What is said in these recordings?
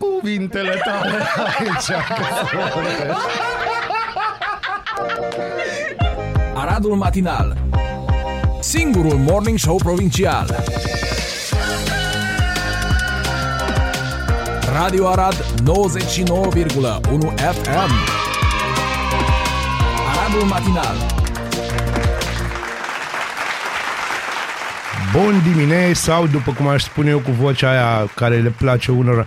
cuvintele tale. Aici. Aradul Matinal. Singurul Morning Show Provincial. Radio Arad 99,1 FM Aradul Matinal. Bun dimine sau, după cum aș spune eu cu vocea aia care le place unora,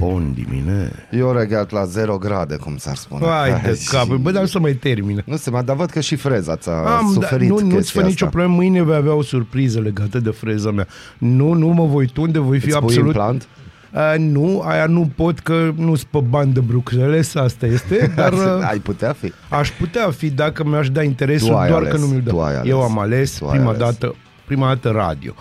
Bun dimine. Eu regat la 0 grade, cum s-ar spune. Hai de capul, bă, dar nu să mai termină. Nu se mai, dar văd că și freza ți-a Am, suferit da, nu, nu-ți fă nicio problemă, mâine vei avea o surpriză legată de freza mea. Nu, nu mă voi tunde, voi fi Îți absolut... implant? Uh, nu, aia nu pot că nu sunt pe bani de Bruxelles, asta este, dar... Uh, ai putea fi. Aș putea fi dacă mi-aș da interesul, doar ales, că nu mi-l dă. Eu am ales prima ales. dată prima dată radio.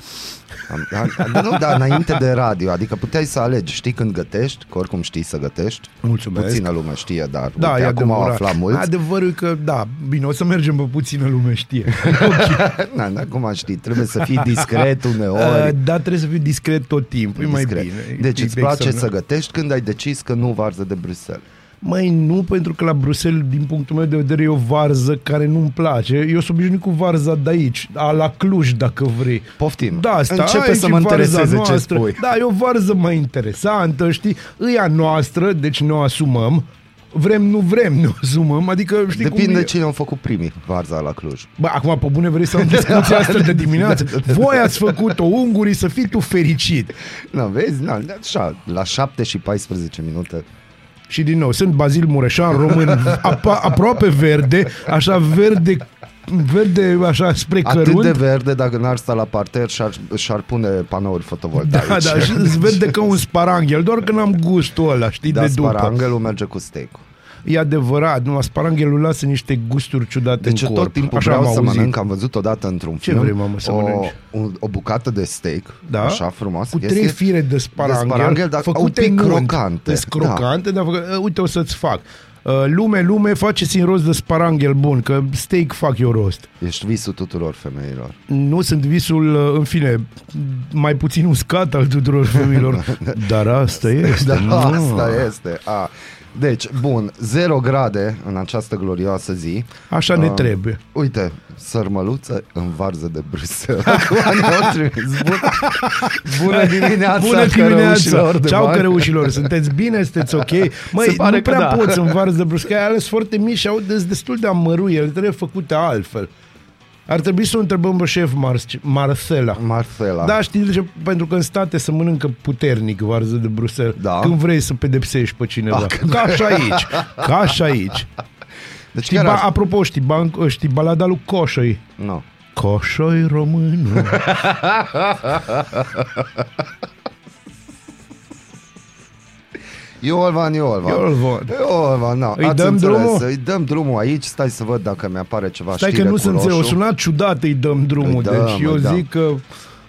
Am, am, nu, dar înainte de radio, adică puteai să alegi, știi când gătești, că oricum știi să gătești. Mulțumesc. Puțină lume știe, dar da, uite, acum au aflat mulți. Adevărul că, da, bine, o să mergem pe puțină lume știe. okay. na, na, acum știi, trebuie să fii discret uneori. Uh, da, trebuie să fii discret tot timpul, e mai bine. Deci îți place să gătești când ai decis că nu varză de Bruxelles. Mai nu, pentru că la Bruxelles, din punctul meu de vedere, e o varză care nu-mi place. Eu sunt obișnuit cu varza de aici, a la Cluj, dacă vrei. Poftim. Da, asta Începe să mă intereseze noastră. ce spui. Da, e o varză mai interesantă, știi? Îi a noastră, deci ne o asumăm. Vrem, nu vrem, ne o asumăm. Adică, știi Depinde cum e? cine au făcut primii varza la Cluj. Bă, acum, pe bune vrei să am discuția asta de dimineață? Voi ați făcut-o, ungurii, să fii tu fericit. Nu, vezi? Na, așa, la 7 și 14 minute și din nou, sunt Bazil Mureșan, român, apa, aproape verde, așa verde verde așa spre Atât cărunt. de verde dacă n-ar sta la parter și-ar, și-ar pune panouri fotovoltaice. Da, da, și verde ca un sparanghel, doar că n-am gustul ăla, știi, da, de după. sparanghelul merge cu steak E adevărat, numai sparanghelul lasă niște gusturi ciudate deci în tot corp. timpul așa vreau să mănânc, am văzut odată într-un Ce film vrei, mamă, să o, o, o bucată de steak, da? așa frumos. Cu trei fire de sparanghel, de sparanghel dar făcute un pic crocante. Deci crocante, da. dar uite o să-ți fac. Uh, lume, lume, faceți-mi rost de sparanghel bun, că steak fac eu rost. Ești visul tuturor femeilor. Nu sunt visul, uh, în fine, mai puțin uscat al tuturor femeilor, dar asta este. Dar asta este. A. Deci, bun, 0 grade în această glorioasă zi. Așa ne uh, trebuie. Uite, sărmăluță în varză de Bruxelles. Acum Bun, bună dimineața, Bună dimineața! Ceau, cărăușilor! Sunteți bine? Sunteți ok? Măi, Se pare nu prea da. poți în varză de Bruxelles. Ai ales foarte mici și au destul de amăruie. Ele trebuie făcute altfel. Ar trebui să o întrebăm pe șef Mar- Marcela. Marcela. Da, știi de ce? Pentru că în state se mănâncă puternic varză de Bruxelles. Da. Când vrei să pedepsești pe cineva. Ah, Ca și aici. Ca și aici. Deci știi, ba, apropo, știi, ban, știi balada lui Coșoi? Nu. No. Coșoi românul. Iolvan, Iolvan. Iolvan. Iolvan, na. Îi dăm înțeles. drumul? Îi dăm drumul aici, stai să văd dacă mi-apare ceva Stai că nu sunt o sunat ciudat îi dăm drumul, îi dăm, deci eu da. zic că...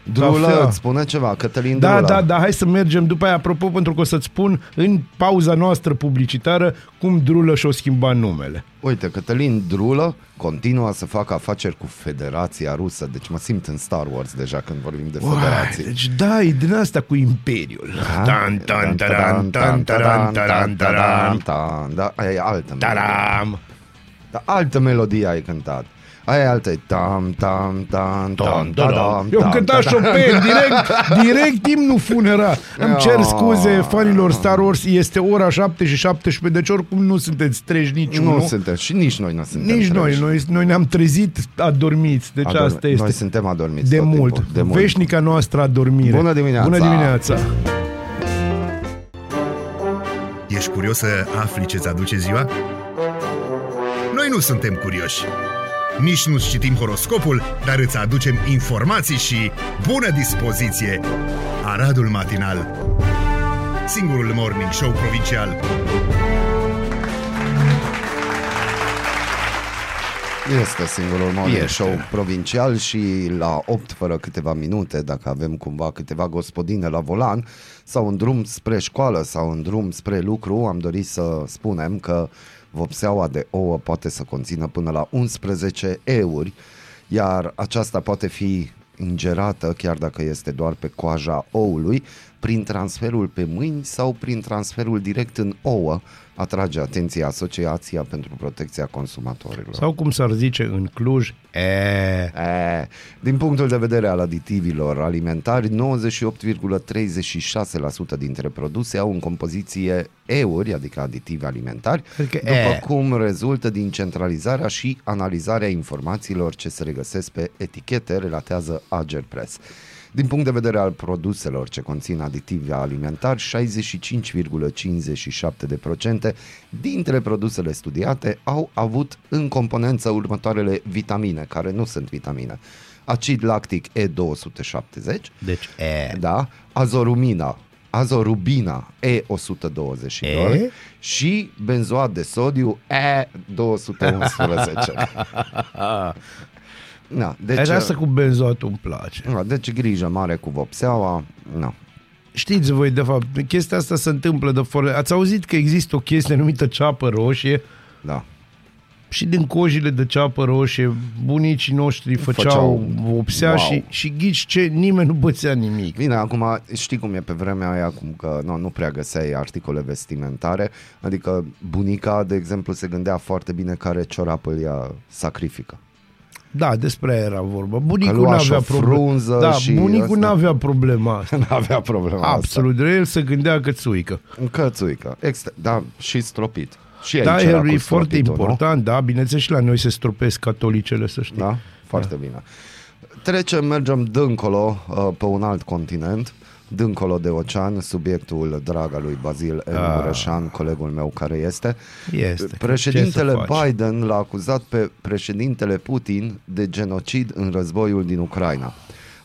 Drulă, îți spune ceva, Cătălin Da, Drula. da, da, hai să mergem după aia, apropo, pentru că o să-ți spun în pauza noastră publicitară cum Drulă și-o schimba numele. Uite, Cătălin Drulă continuă să facă afaceri cu Federația Rusă, deci mă simt în Star Wars deja când vorbim de federație. Deci da, e din asta cu Imperiul. Tan, tan, taran, tan, taran, taran, taran, Da, aia e altă melodie. Da, altă melodie ai cântat. Aia altă tam, tam, tam, tam, tam, tam, Eu cânta Chopin, direct, direct imnul funerar. Îmi cer scuze fanilor Star Wars, este ora 7 și 17, deci oricum nu sunteți treji niciunul. Nu suntem și nici noi nu suntem Nici noi, noi, noi ne-am trezit adormiți, deci Adormi. asta este. Noi suntem adormiți de mult. Timpul, de mult. Veșnica noastră adormire. Bună dimineața! Bună dimineața! Ești curios să afli ce-ți aduce ziua? Noi nu suntem curioși. Nici nu citim horoscopul, dar îți aducem informații și bună dispoziție! Aradul Matinal Singurul Morning Show Provincial Este singurul morning este. show provincial și la 8 fără câteva minute, dacă avem cumva câteva gospodine la volan sau în drum spre școală sau în drum spre lucru, am dorit să spunem că vopseaua de ouă poate să conțină până la 11 euri, iar aceasta poate fi ingerată chiar dacă este doar pe coaja oului, prin transferul pe mâini sau prin transferul direct în ouă, atrage atenția Asociația pentru Protecția Consumatorilor. Sau cum s-ar zice în Cluj, e. e. Din punctul de vedere al aditivilor alimentari, 98,36% dintre produse au în compoziție euri, adică aditivi alimentari, adică după e. cum rezultă din centralizarea și analizarea informațiilor ce se regăsesc pe etichete, relatează Ager Press. Din punct de vedere al produselor ce conțin aditivi alimentari, 65,57% dintre produsele studiate au avut în componență următoarele vitamine, care nu sunt vitamine. Acid lactic E270, deci E. Da, azorumina, azorubina E122 e? și benzoat de sodiu E211. Na, deci, Era asta cu benzoatul îmi place. Na, deci grijă mare cu vopseaua. Na. Știți voi, de fapt, chestia asta se întâmplă de foarte... Ați auzit că există o chestie numită ceapă roșie? Da. Și din cojile de ceapă roșie, bunicii noștri făceau, făceau vopsea wow. și, și ghici ce, nimeni nu bățea nimic. Bine, acum știi cum e pe vremea aia, cum că nu, nu prea găseai articole vestimentare, adică bunica, de exemplu, se gândea foarte bine care ciorap îl ia sacrifică. Da, despre aia era vorba. Bunicul nu avea problemă. Da, și bunicul nu avea problema asta. n-avea problema Absolut, asta. el se gândea că țuică. Că țuică, Extra, da, și stropit. Și da, e foarte important, nu? da, bineînțeles și la noi se stropesc catolicele, să știi. Da, foarte da. bine. Trecem, mergem dâncolo uh, pe un alt continent Dâncolo de ocean, subiectul drag al lui Bazil M. Ah. Mureșan, colegul meu care este. Este. Președintele Biden l-a acuzat pe președintele Putin de genocid în războiul din Ucraina.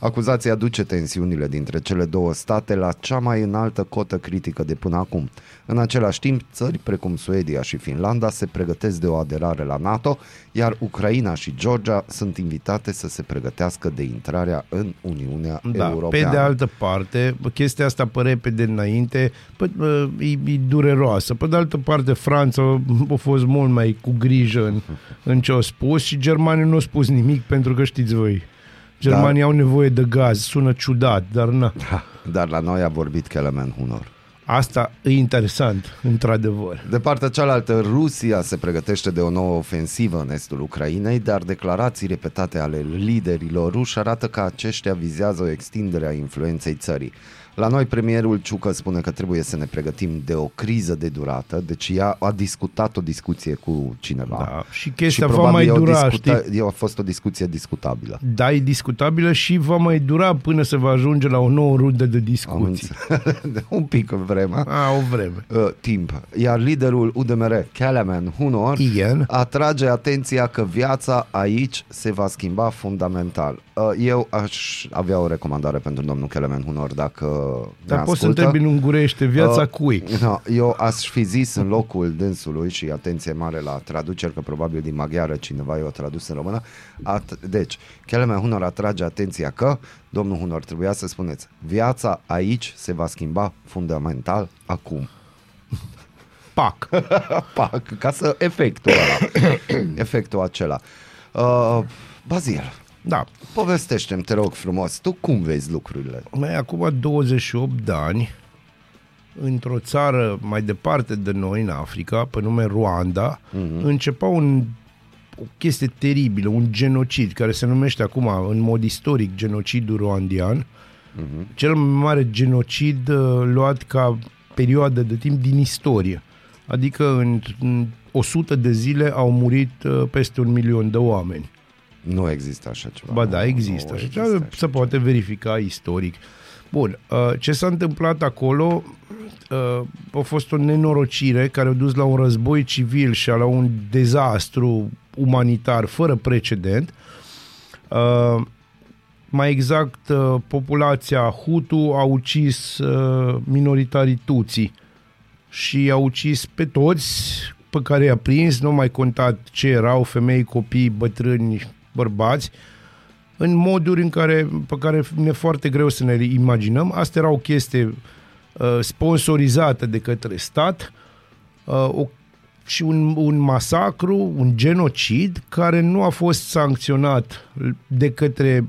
Acuzația aduce tensiunile dintre cele două state la cea mai înaltă cotă critică de până acum. În același timp, țări precum Suedia și Finlanda se pregătesc de o aderare la NATO, iar Ucraina și Georgia sunt invitate să se pregătească de intrarea în Uniunea da, Europeană. Pe de altă parte, chestia asta pe repede înainte pă, e, e dureroasă. Pe de altă parte, Franța a fost mult mai cu grijă în, în ce au spus și germanii nu au spus nimic pentru că știți voi Germanii dar, au nevoie de gaz, sună ciudat, dar nu. Da, dar la noi a vorbit Kelemen Hunor. Asta e interesant, într-adevăr. De partea cealaltă, Rusia se pregătește de o nouă ofensivă în estul Ucrainei, dar declarații repetate ale liderilor ruși arată că aceștia vizează o extindere a influenței țării. La noi premierul Ciucă spune că trebuie să ne pregătim de o criză de durată, deci ea a discutat o discuție cu cineva. Da, și chestia și va mai dura, discuta, știi? A fost o discuție discutabilă. Da, e discutabilă și va mai dura până se va ajunge la o nouă rundă de discuții. un pic vreme. A, o vreme. Uh, timp. Iar liderul UDMR, Kelemen Hunor, Ian. atrage atenția că viața aici se va schimba fundamental. Uh, eu aș avea o recomandare pentru domnul Kelemen Hunor dacă dar poți să întrebi în ungurește viața uh, cui? No, eu aș fi zis în locul dânsului și atenție mare la traduceri, că probabil din maghiară cineva i-a tradus în română. At- deci, Kelemen Hunor atrage atenția că, domnul Hunor, trebuia să spuneți, viața aici se va schimba fundamental acum. Pac. Pac, ca să efectul ăla, efectul acela. Uh, Bazil, da. Povestește-mi, te rog frumos, tu cum vezi lucrurile? Mai acum 28 de ani, într-o țară mai departe de noi, în Africa, pe nume Rwanda, uh-huh. începea un, o chestie teribilă, un genocid, care se numește acum, în mod istoric, genocidul rwandian, uh-huh. cel mai mare genocid uh, luat ca perioadă de timp din istorie. Adică în, în 100 de zile au murit uh, peste un milion de oameni. Nu există așa ceva. Ba da, există. Nu așa ceva se ceva. poate verifica istoric. Bun, uh, ce s-a întâmplat acolo uh, a fost o nenorocire care a dus la un război civil și la un dezastru umanitar fără precedent. Uh, mai exact, populația Hutu a ucis minoritarii Tutsi și a ucis pe toți pe care i-a prins, nu mai contat ce erau, femei, copii, bătrâni, bărbați, în moduri în care, pe care ne foarte greu să ne imaginăm. Asta era o chestie uh, sponsorizată de către stat uh, o, și un, un masacru, un genocid care nu a fost sancționat de către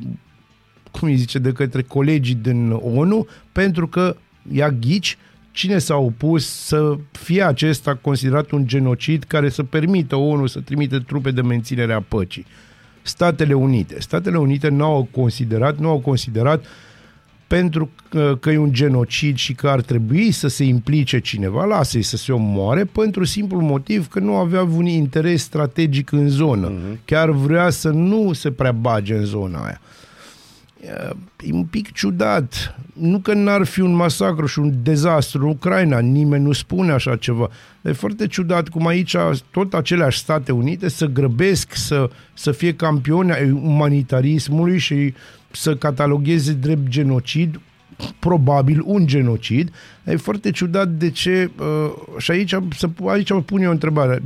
cum îi zice, de către colegii din ONU pentru că ia ghici, cine s-a opus să fie acesta considerat un genocid care să permită ONU să trimite trupe de menținere a păcii. Statele Unite. Statele Unite nu au considerat, nu au considerat pentru că, că e un genocid și că ar trebui să se implice cineva, lasă-i să se omoare, pentru simplu motiv că nu avea un interes strategic în zonă. Uh-huh. Chiar vrea să nu se prea bage în zona aia. E un pic ciudat. Nu că n-ar fi un masacru și un dezastru în Ucraina, nimeni nu spune așa ceva. Dar e foarte ciudat cum aici tot aceleași State Unite să grăbesc să, să fie campioni ai umanitarismului și să catalogheze drept genocid, probabil un genocid. E foarte ciudat de ce, uh, și aici, aici mă pune o întrebare,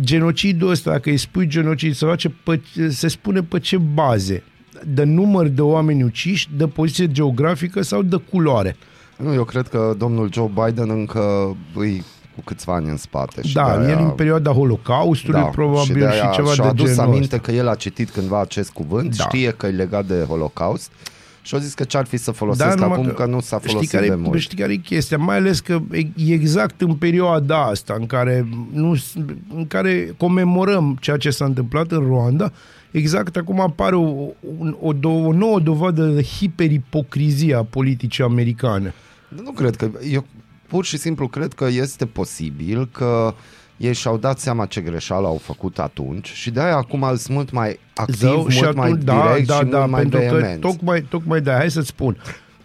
genocidul ăsta, dacă îi spui genocid, se, face pe, se spune pe ce baze? De număr de oameni uciși, de poziție geografică sau de culoare? Nu, eu cred că domnul Joe Biden încă îi cu câțiva ani în spate. Și da, el în perioada Holocaustului da, probabil și, și ceva și-a de adus genul aminte ăsta. că el a citit cândva acest cuvânt, da. știe că e legat de Holocaust și au zis că ce-ar fi să folosesc da, acum că, că nu s-a folosit știi care, de mult. Știi care e chestia? Mai ales că e exact în perioada asta în care, nu, în care comemorăm ceea ce s-a întâmplat în Rwanda, exact acum apare o, o, o, o nouă dovadă de hiperipocrizia politicii americane. Nu cred că... Eu pur și simplu cred că este posibil că ei și-au dat seama ce greșeală au făcut atunci și de-aia acum sunt mult mai activ, Zău, mult și atunci, mai da, direct da, și da, mult mai pentru vehement. că tocmai, tocmai de hai să-ți spun,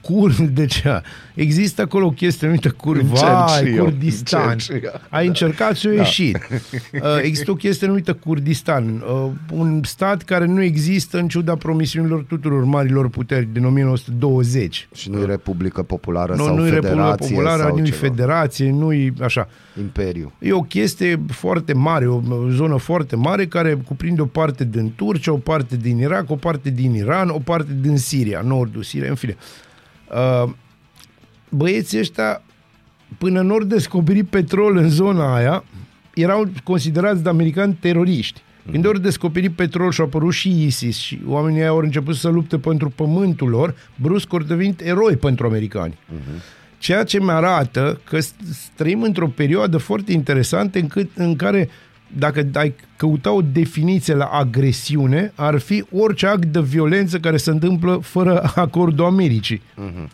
Cur, de ce? Există acolo o chestie numită Curva, Kurdistan. Încerc Ai încercat și o da. ieșit. Uh, există o chestie numită Kurdistan, uh, un stat care nu există în ciuda promisiunilor tuturor marilor puteri din 1920. Și nu e Republică Populară nu, sau nu Federație. Nu e Republică Populară, nu e Federație, nu e așa. Imperiu. E o chestie foarte mare, o zonă foarte mare care cuprinde o parte din Turcia, o parte din Irak, o parte din Iran, o parte din Siria, nordul Siria, în fine. Uh, băieții ăștia, până nu ori descoperit petrol în zona aia, erau considerați de americani teroriști. Când ori descoperit petrol și a apărut și ISIS și oamenii au început să lupte pentru pământul lor, brusc ori devenit eroi pentru americani. Uh-huh. Ceea ce mi arată că trăim într-o perioadă foarte interesantă încât, în care dacă ai căuta o definiție la agresiune, ar fi orice act de violență care se întâmplă fără acordul Americii. Uh-huh.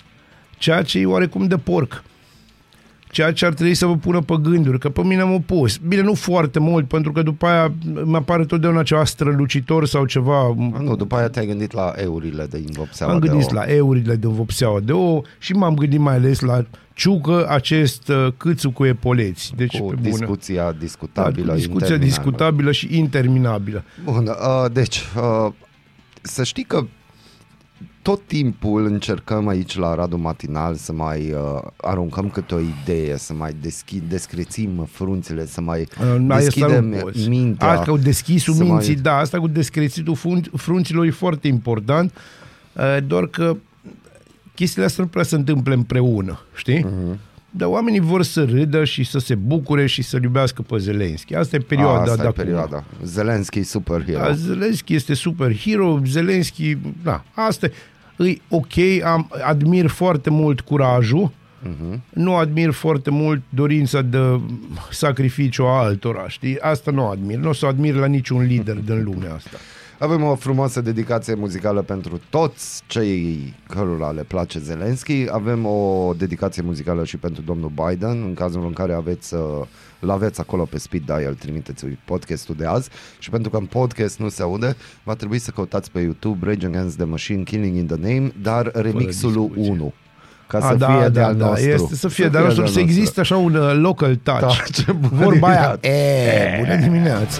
Ceea ce e oarecum de porc. Ceea ce ar trebui să vă pună pe gânduri, că pe mine am opus. Bine, nu foarte mult, pentru că după aia mi apare totdeauna ceva strălucitor sau ceva... A, nu, după aia te-ai gândit la eurile de invopseaua Am gândit de la eurile de invopseaua de o și m-am gândit mai ales la ciucă acest uh, câțu cu epoleți. Deci, cu pe discuția bună. discutabilă, da, discuția discutabilă și interminabilă. Bun, uh, deci, uh, să știi că tot timpul încercăm aici la Radu Matinal să mai uh, aruncăm câte o idee, să mai deschid, descrețim frunțile, să mai uh, deschidem mintea. Asta cu deschisul minții, mai... da, asta cu descrețitul frunților e foarte important, uh, doar că chestiile astea nu prea se întâmplă împreună, știi? Uh-huh. Dar oamenii vor să râdă și să se bucure și să iubească pe Zelenski. Asta e perioada. A, asta e perioada. Zelenski e superhero. Da, Zelenski este superhero, Zelenski, da, asta e îi ok, am, admir foarte mult curajul, uh-huh. nu admir foarte mult dorința de sacrificiu a altora, știi? Asta nu admir, nu o să admir la niciun lider din lumea asta. Avem o frumoasă dedicație muzicală pentru toți cei cărora le place Zelensky. Avem o dedicație muzicală și pentru domnul Biden, în cazul în care aveți uh, îl aveți acolo pe speed dial, trimiteți podcastul de azi și pentru că în podcast nu se aude, va trebui să căutați pe YouTube Rage Against the Machine, Killing in the Name, dar remixul 1 ca A, să da, fie da, de al da, nostru. Este să fie să de al nostru, să există așa un uh, local touch. Da, ce bună Vorba aia, e, bună dimineața.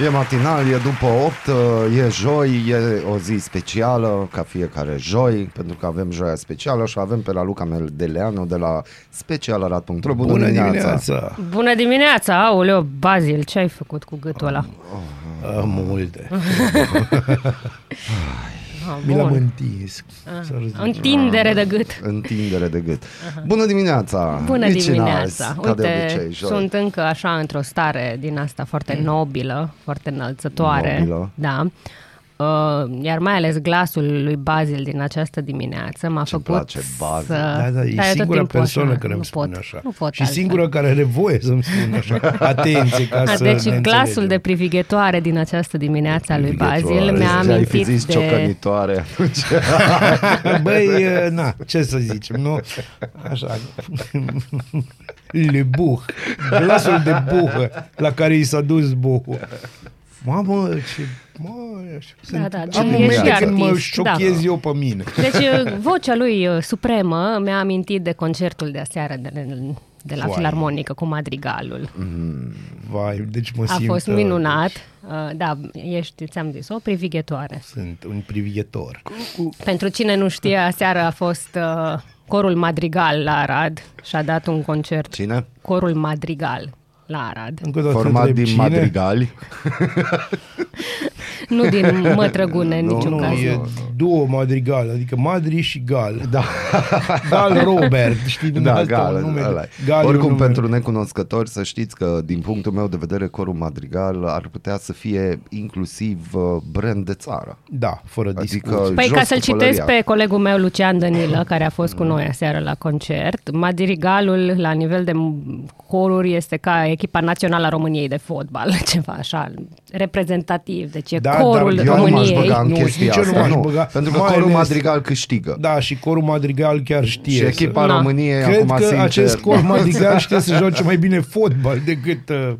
E matinal, e după 8, e joi, e o zi specială, ca fiecare joi, pentru că avem joia specială și avem pe la Luca Meldeleanu de la specialarat.ro. Bună, Bună dimineața! dimineața! Bună dimineața! Aoleo, Bazil, ce ai făcut cu gâtul ăla? Oh, oh. Multe. Ah, Mi l-am întins. Ah, întindere de gât. Întindere de gât. Bună dimineața! Bună dimineața! Uite, obicei, sunt încă așa într-o stare din asta foarte nobilă, foarte înălțătoare. Nobilă. Da. Uh, iar mai ales glasul lui Bazil din această dimineață m-a Ce făcut place Bazil. să... Da, da, e singura persoană așa. care îmi spune pot, așa. Nu pot și altfel. singura care are voie să-mi spună așa. Atenție ca A, să Deci ne glasul înțelegem. de privighetoare din această dimineață a lui Bazil mi-a amintit ai fi zis de... ciocănitoare. Băi, na, ce să zicem, nu? Așa. Le buh. Glasul de buhă la care i s-a dus buhul. Mamă, ce... Mă, Da, da, am gen- e momente și când mă artist, șochez da. eu pe mine. Deci vocea lui uh, supremă mi-a amintit de concertul de aseară de, de la Vai. Filarmonică cu Madrigalul. Vai, deci mă A simt... fost uh, minunat. Uh, Da, ești, ți-am zis, o privighetoare. Sunt un privighetor. Pentru cine nu știe, aseară a fost uh, corul Madrigal la Arad și a dat un concert. Cine? Corul Madrigal la Arad. Încă o dată Format întreb din cine? madrigali. Nu din Mătrăgune în Nu, niciun Nu, caz. e duo madrigal, adică Madri și Gal. Da. Gal Robert, știi, din Da, asta gal, un nume. ăla e. Gal e un Oricum, nume. pentru necunoscători, să știți că, din punctul meu de vedere, corul madrigal ar putea să fie inclusiv uh, brand de țară. Da, fără Adică- discuție. Păi jos ca să-l cu citesc pălăria. pe colegul meu Lucian Dănilă, care a fost cu noi aseară la concert, Madrigalul la nivel de coruri este ca echipa națională a României de fotbal, ceva așa, reprezentativ. Deci e Da, corul dar Eu nu m-aș României. băga în Nu, chestia nici eu nu asta, m-aș nu. băga, Pentru că mai corul ales- madrigal câștigă. Da, și corul madrigal chiar știe. Și să- echipa Na. României, Cred acum că sincer... acest cor madrigal știe să joace mai bine fotbal decât... Uh,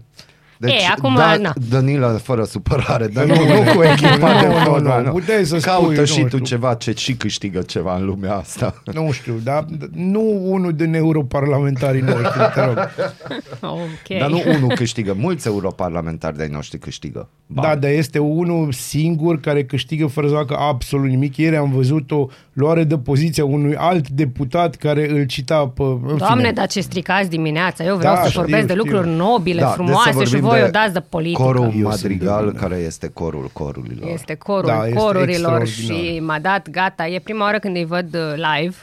Deci, E, acum, da, na. Danila, fără supărare, dar nu, nu cu echipa de Nu, nu, fotbal. nu, puteai să spui, Caută nu și tu știu. ceva ce și câștigă ceva în lumea asta. nu știu, dar nu unul din europarlamentarii noștri, te rog. Ok. Dar nu unul câștigă, mulți europarlamentari de-ai noștri câștigă. Ba. Da, dar este unul singur care câștigă fără să facă absolut nimic. Ieri am văzut o luare de poziția unui alt deputat care îl cita pe... în Doamne, fine. dar ce stricați dimineața. Eu vreau Da, să știu, vorbesc de știu. lucruri nobile, Da, deci să frumoase și vorbim voi de o dați de politică. Corul Eu sunt madrigal, de vină. care este corul corurilor. Este corul Da, este corurilor extraordinar. și m-a dat gata. E prima oară când îi văd uh, live.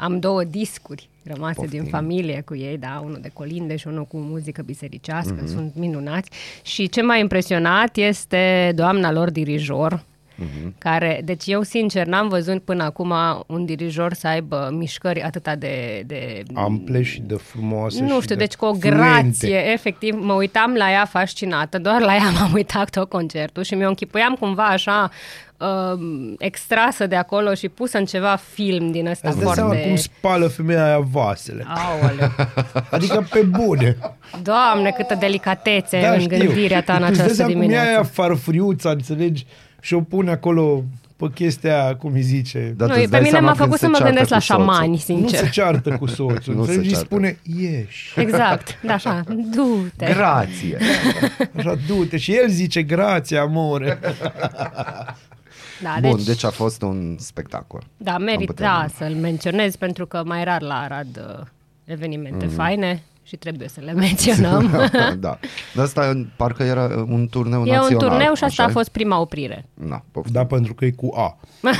Am două discuri rămase Mhm. Poftim. din familie cu ei, da, unul de colinde și unul cu muzică bisericească, Mhm. sunt minunați. Și ce m-a impresionat este doamna lor dirijor, Mhm. care, deci eu sincer n-am văzut până acum un dirijor să aibă mișcări atâta de, de Ample și de frumoase nu și știu, de deci cu o fluente. grație, efectiv, mă uitam la ea fascinată, doar la ea m-am uitat tot concertul și mi-o închipuiam cumva așa uh, extrasă de acolo și pusă în ceva film din ăsta Îți dai seama foarte... cum spală femeia aia vasele. Aoleu. Adică pe bune. Doamne, câtă delicatețe da, în știu. gândirea ta în Îți dai această seama cum e dimineață. aia farfuriuța, înțelegi? Și o pune acolo pe chestia aia, cum îi zice. Dar Nu, tu îți pe dai mine seama m-a când făcut se să mă ceartă gândesc la cu soțul. șamani, Nu sincer. se ceartă cu soțul, Nu se înțelegi? Îi ceartă. spune, ieși. Exact, da, așa, du-te. Grație! Așa, du-te. Și el zice, grație, amore. Da, Bun, deci, deci a fost un spectacol. da, Am merita putea- să-l menționez pentru că mai rar la Arad uh, evenimente Mhm. faine și trebuie să le menționăm. da. Dar asta parcă era un turneu e național. un turneu și asta așa a fost prima oprire. Na, poftim. Da, pentru că e cu A.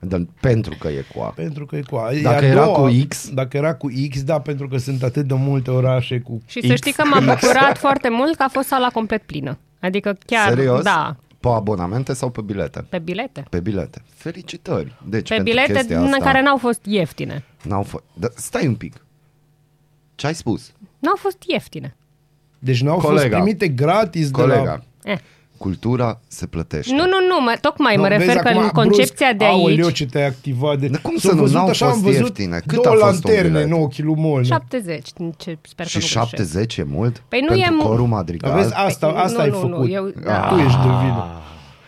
Dar pentru că e cu A. Pentru că e cu A. E Dacă a era doua- cu X? Dacă era cu X, da, pentru că sunt atât de multe orașe cu Și să știi că m-a bucurat foarte mult că a fost sala complet plină. Adică chiar, Serios? da, Pe abonamente sau pe bilete? pe bilete. Pe bilete. Felicitări. Deci, Pe pentru bilete chestia în asta, care n-au fost ieftine. n-au fost. Da, stai un pic. Ce ai spus? N-au fost ieftine. Deci n-au fost Colega. primite gratis de Colega, la... Eh. cultura se plătește. Nu, nu, nu, mă, tocmai Nu, mă vezi refer că acum, în concepția brusc, de aici... Aoleu, ce te-ai activat. De... Dar cum S-au să nu? văzut N-au așa, fost am văzut ieftine. Cât două a fost un lanterne bilet? în ochii lui Molnar. 70, ce sper că Și nu greșesc. 70 e mult? Păi nu pentru e mu- corul Dar madrigal? vezi, asta, Păi, asta nu, ai nu, nu, făcut. eu- Da. Tu ești de vină.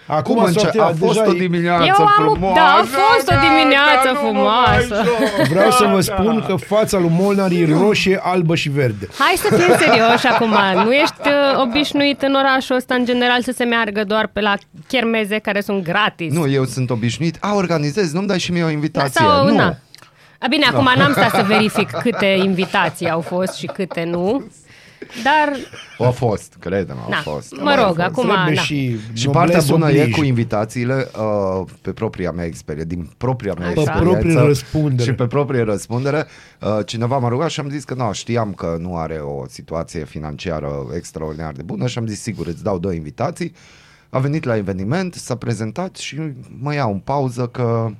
Acum înce- a fost o dimineață Eu am, frumoasă. Da, a fost o dimineață da, frumoasă. Vreau să vă spun că fața lui Molnar e roșie, albă și verde. Hai să fim serioși acum. Nu ești uh, obișnuit în orașul ăsta, în general, să se meargă doar pe la chermeze care sunt gratis. Nu, eu sunt obișnuit. A, organizez, nu-mi dai și mie o invitație. Da, sau, nu. Na. A, bine, acum n-am stat să verific câte invitații au fost și câte nu. Dar... Au fost, credem, au na, fost. Mă rog, acum... Na. Și, și partea bună e cu invitațiile uh, pe propria mea experiență, din propria mea Așa. experiență. Pe proprie răspundere. Și pe proprie răspundere. Uh, cineva m-a rugat și am zis că nu, știam că nu are o situație financiară extraordinar de bună și am zis sigur, îți dau două invitații. A venit la eveniment, s-a prezentat și mă iau în pauză că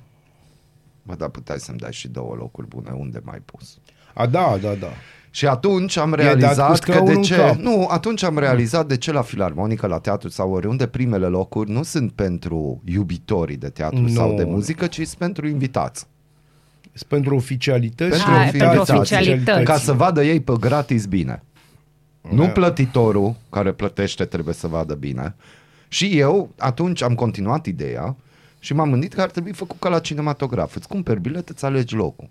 Bă, dar puteai să-mi dai și două locuri bune, unde mai pus? A, da, da, da. Și atunci am realizat că de ce... Cap. Nu, atunci am realizat de ce la filarmonică, la teatru sau oriunde primele locuri nu sunt pentru iubitorii de teatru no. sau de muzică, ci sunt pentru invitați. Sunt pentru oficialități. Pentru, A, oficialități. pentru oficialități. Ca să vadă ei pe gratis bine. Da. Nu plătitorul care plătește trebuie să vadă bine. Și eu atunci am continuat ideea și m-am gândit că ar trebui făcut ca la cinematograf. Îți cumperi bilet, îți alegi locul.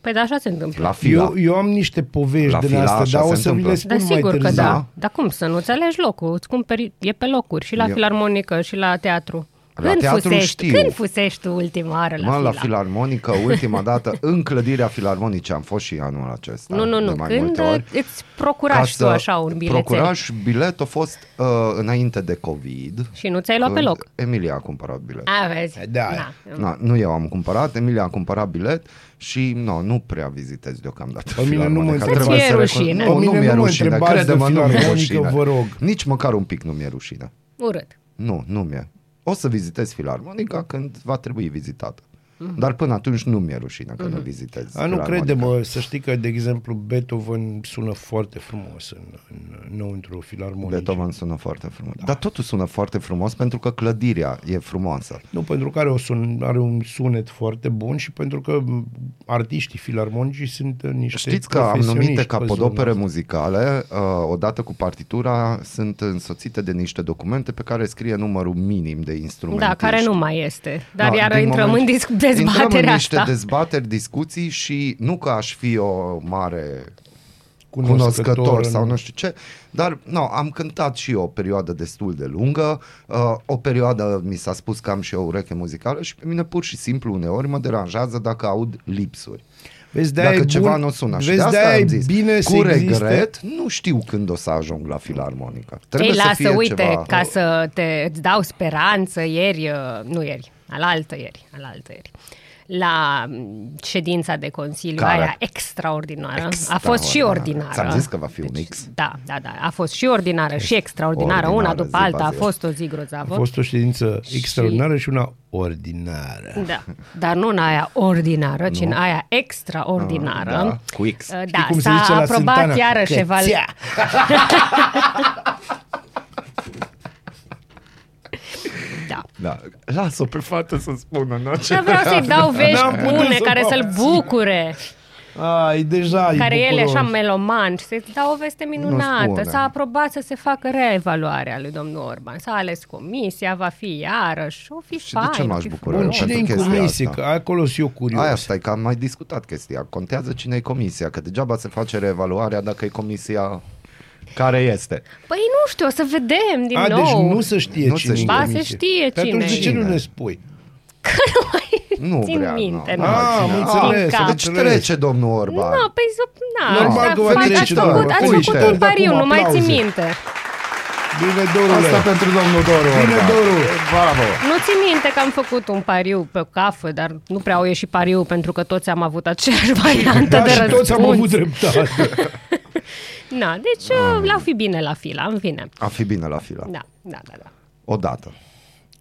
Păi da, așa se întâmplă. La fila. Eu, eu am niște povești la din asta, dar o să vi le spun da, sigur mai târziu. că da. Dar cum să nu-ți alegi locul? Îți cumperi, e pe locuri și la eu... filarmonică și la teatru. La când teatru fusești? știu. Când fusești tu ultima oară la Mă, la filarmonică, ultima dată, în clădirea filarmonice am fost și anul acesta. Nu, nu, nu. Când ori. îți procurași tu așa un bilet? Procurași bilet a fost uh, înainte de COVID. Și nu ți-ai luat pe loc? Emilia a cumpărat bilet. A, vezi. Da. Na. Na, nu eu am cumpărat, Emilia a cumpărat bilet și no, nu prea vizitez deocamdată Pe mine nu mă întreba să rușine. Nu, nu mi-e rușine, crede-mă, nu mi-e rușine. Vă rog. Nici măcar un pic nu mi-e rușine. Urât. Nu, nu mi-e. O să vizitez filarmonica când va trebui vizitată. Mm-hmm. Dar până atunci nu mi-e rușine că mm-hmm. nu vizitez. A, nu crede, mă, să știi că, de exemplu, Beethoven sună foarte frumos în, în, înăuntru filarmonic. Beethoven sună foarte frumos. Da. Dar totul sună foarte frumos pentru că clădirea e frumoasă. Nu, pentru că are, o sun, are un sunet foarte bun și pentru că artiștii filarmonici sunt niște Știți că am numite capodopere muzicale, uh, odată cu partitura, sunt însoțite de niște documente pe care scrie numărul minim de instrumente. Da, care nu mai este. Dar da, iar intrăm moment... în discuție dezbaterea Intrăm în niște asta. dezbateri, discuții și nu că aș fi o mare cunoscător, cunoscător sau nu știu ce, dar no, am cântat și eu o perioadă destul de lungă, uh, o perioadă mi s-a spus că am și o ureche muzicală și pe mine pur și simplu uneori mă deranjează dacă aud lipsuri. Vezi, Dacă bun, ceva nu sună Vezi, de asta am zis. Bine Cu regret, nu știu când o să ajung la filarmonica. Trebuie Ei, să lasă, fie uite, ceva... ca să te îți dau speranță, ieri, uh, nu ieri, alaltă ieri, alaltă ieri la ședința de Consiliu Care? aia extraordinară. extraordinară. A fost și ordinară. Ți-am zis că va fi un deci, mix. Da, da, da. A fost și ordinară și extraordinară, ordinară una după alta. A fost o zi grozavă. A fost o ședință extraordinară și, și una ordinară. Da, dar nu în aia ordinară, ci în aia extraordinară. Ah, da, cu X. Da, cum s-a se aprobat Sintana? iarăși eval... Da. da. Lasă-o pe fată să spună. Nu? Da, vreau să-i dau vești bune care să-l bucure. Ai, deja care el e așa meloman și să-ți dau o veste minunată. S-a aprobat să se facă reevaluarea lui domnul Orban. S-a ales comisia, va fi iarăși, o fi și fain. de ce m-aș bucura? Bun, cine e în comisie? Că acolo sunt eu curios. Aia stai, că am mai discutat chestia. Contează cine e comisia, că degeaba se face reevaluarea dacă e comisia care este? Păi nu știu, o să vedem din A, nou. deci nu se știe nu cine se știe. Ba, se știe cine. Atunci de ce nu ne spui? Că nu mai nu țin vrea, minte. Nu, nu, am înțeles. Deci trece domnul Orban. Nu, păi na, Normal că va trece, ați făcut, ați făcut un pariu, nu mai țin minte. Bine, Dorule. Asta pentru domnul Doru. Bine, Doru. Bravo. Nu țin minte că am făcut un pariu pe cafă, dar nu prea au ieșit pariu pentru că toți am avut aceeași variantă da, de și răspuns. toți am avut dreptate. Na, deci mm. la fi bine la fila, în fine. A fi bine la fila. Da, da, da. da. Odată.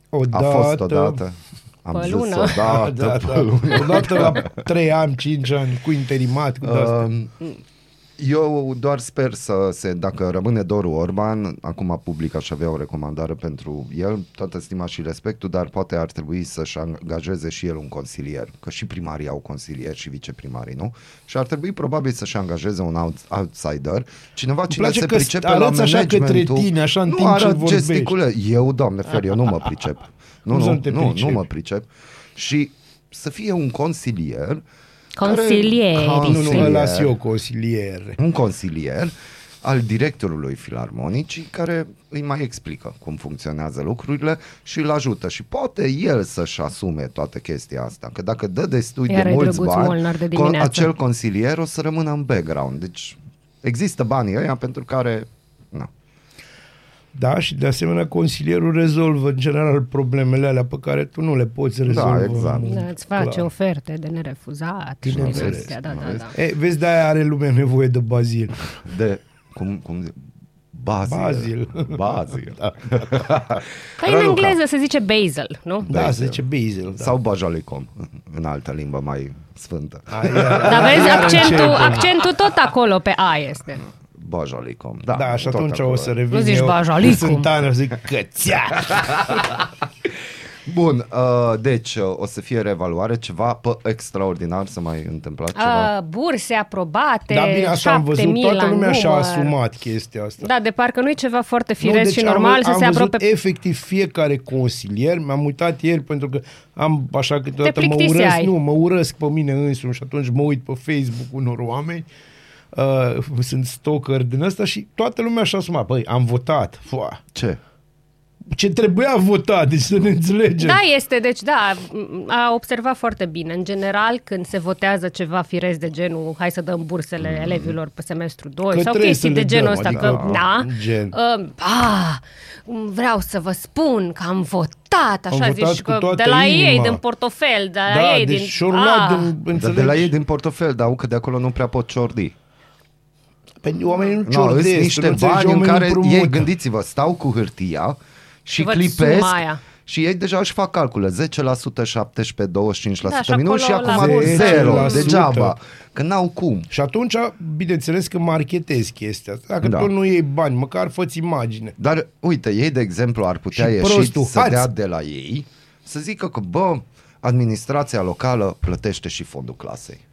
Odată. A fost odată. Am pe zis lună. odată, da, da, pe lună. Odată la 3 ani, 5 ani, cu interimat. Cu uh, Eu doar sper să se, dacă rămâne Doru Orban, acum public aș avea o recomandare pentru el, toată stima și respectul, dar poate ar trebui să-și angajeze și el un consilier, că și primarii au consilier și viceprimarii, nu? Și ar trebui probabil să-și angajeze un out, outsider, cineva cine se pricepe la așa către tine, așa în nu timp ce gesticule. Eu, doamne fer, eu nu mă pricep. Nu, nu, nu, nu, nu mă pricep. Și să fie un consilier Consilieri. Care, nu, nu, las eu consilier. Un consilier al directorului filarmonicii care îi mai explică cum funcționează lucrurile și îl ajută. Și poate el să-și asume toată chestia asta, că dacă dă destui Iar de mulți bani, de acel consilier o să rămână în background, deci există banii ăia pentru care na, da, și de asemenea consilierul rezolvă în general problemele alea pe care tu nu le poți da, rezolva. Da, exact. Da, îți face Clar. oferte de nerefuzat. Bine și astea, da, da, da. E, vezi, de-aia are lumea nevoie de bazil. De, cum, cum zic? Bazil. Bazil. Bazil. da. Ca în engleză se zice basil, nu? Da, basil. se zice basil. Da. Sau bajalicom, în altă limbă mai sfântă. Dar vezi, accentul, accentul tot acolo pe A este. Bajalicom. Da, da și atunci o să revin Nu zici Bajalicom. Sunt tare, zic cățea. Bun, uh, deci uh, o să fie reevaluare, ceva pe extraordinar să mai întâmplat ceva? Uh, burse aprobate, Da, bine, așa am văzut, toată lumea și-a asumat chestia asta. Da, de parcă nu e ceva foarte firesc deci și normal am, să am se aprope. efectiv fiecare consilier, mi-am uitat ieri pentru că am așa câteodată mă urăsc, nu, mă urăsc pe mine însumi și atunci mă uit pe Facebook unor oameni uh, sunt stalker din asta și toată lumea și-a asumat. Băi, am votat. Fua. Ce? ce trebuia votat, deci să ne înțelegem. Da, este, deci da, a observat foarte bine. În general, când se votează ceva firesc de genul, hai să dăm bursele mm. elevilor pe semestru 2 că sau chestii de genul ăsta, adică, că da, gen. Uh, ah, vreau să vă spun că am votat, așa am votat zici, că de la inima. ei, din portofel, de la da, ei, deci din... Ah. din de, de la ei din portofel, dar că de acolo nu prea pot ciordi. Pe oamenii nu ciordesc. No, niște bani în care ei, gândiți-vă, stau cu hârtia și Văd clipesc și ei deja își fac calcule 10%, 17, 25% da, minus și acum 0, degeaba, că n-au cum. Și atunci, bineînțeles că marketezi chestia asta. Dacă da. tu nu iei bani, măcar fă imagine. Dar, uite, ei, de exemplu, ar putea și ieși prostul, să hați. dea de la ei, să zică că, bă, administrația locală plătește și fondul clasei.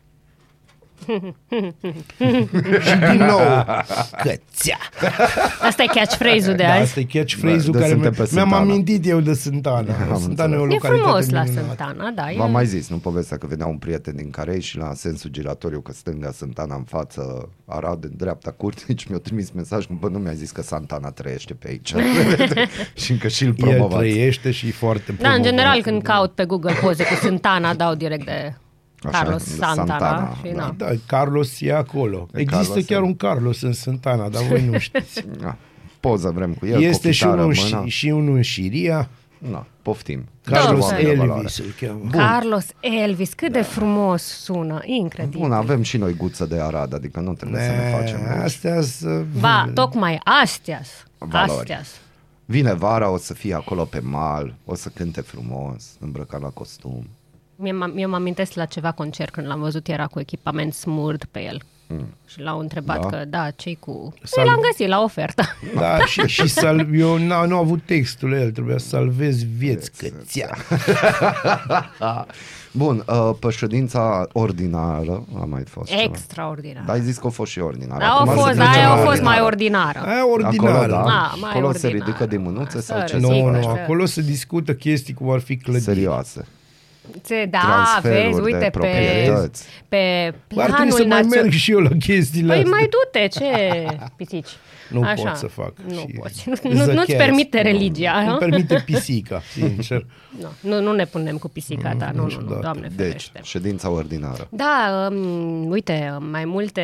și din nou, cățea. Asta e catchphrase-ul de da, azi. asta e catchphrase-ul da, care mi- mi-am amintit eu de Sântana. Sântana e o localitate E frumos la Sântana, da. V-am mai zis, nu povestea că venea un prieten din Carei și la sensul giratoriu că stânga Sântana în față, Arad în dreapta curte, deci mi-a trimis mesaj, bă, nu mi-a zis că Santana trăiește pe aici. și încă și-l promovați. El trăiește și foarte Da, în general când caut pe Google poze cu Sântana, dau direct de Așa, Carlos Santana. Santana și, da. da, Carlos e acolo. E Există Carlos chiar e... un Carlos în Santana, dar voi nu știți. Da. Poză vrem cu el, Este cu și unul, și, și unul în Șiria. Da, poftim. Carlos da, Elvis îl cheamă. Bun. Carlos Elvis, cât da. de frumos sună, incredibil. Bun, avem și noi guță de Arad, adică nu trebuie ne, să ne facem. Astea Ba, tocmai astea Astea Vine vara, o să fie acolo pe mal, o să cânte frumos, îmbrăcat la costum. Eu mă amintesc la ceva concert când l-am văzut, era cu echipament smurd pe el. Mm. Și l-au întrebat da. că, da, ce cu... Sal... Păi l-am găsit la ofertă. Da, și, și sal... eu n-am, nu am avut textul el, trebuia să salvez vieți cățea. Bun, uh, pe ședința ordinară a mai fost Extraordinară. Dar ai zis că a fost și ordinară. Da, a fost, aia a fost mai ordinară. Aia ordinară. Acolo, da? A, mai acolo ordinară. se ridică de mânuțe sau ce? Nu, nu, acolo se discută chestii cum ar fi clădiri. Serioase. Ce, da, vezi, uite, pe, pe planul Ar să mai merg și eu la chestiile Păi astea. mai du-te, ce pisici? Nu Așa. pot să fac. Nu și poți. Nu, nu-ți permite religia. Nu, nu permite pisica, sincer. Nu, nu, nu ne punem cu pisica ta, nu, nu, nu, doamne deci, ferește. Deci, ședința ordinară. Da, um, uite, mai multe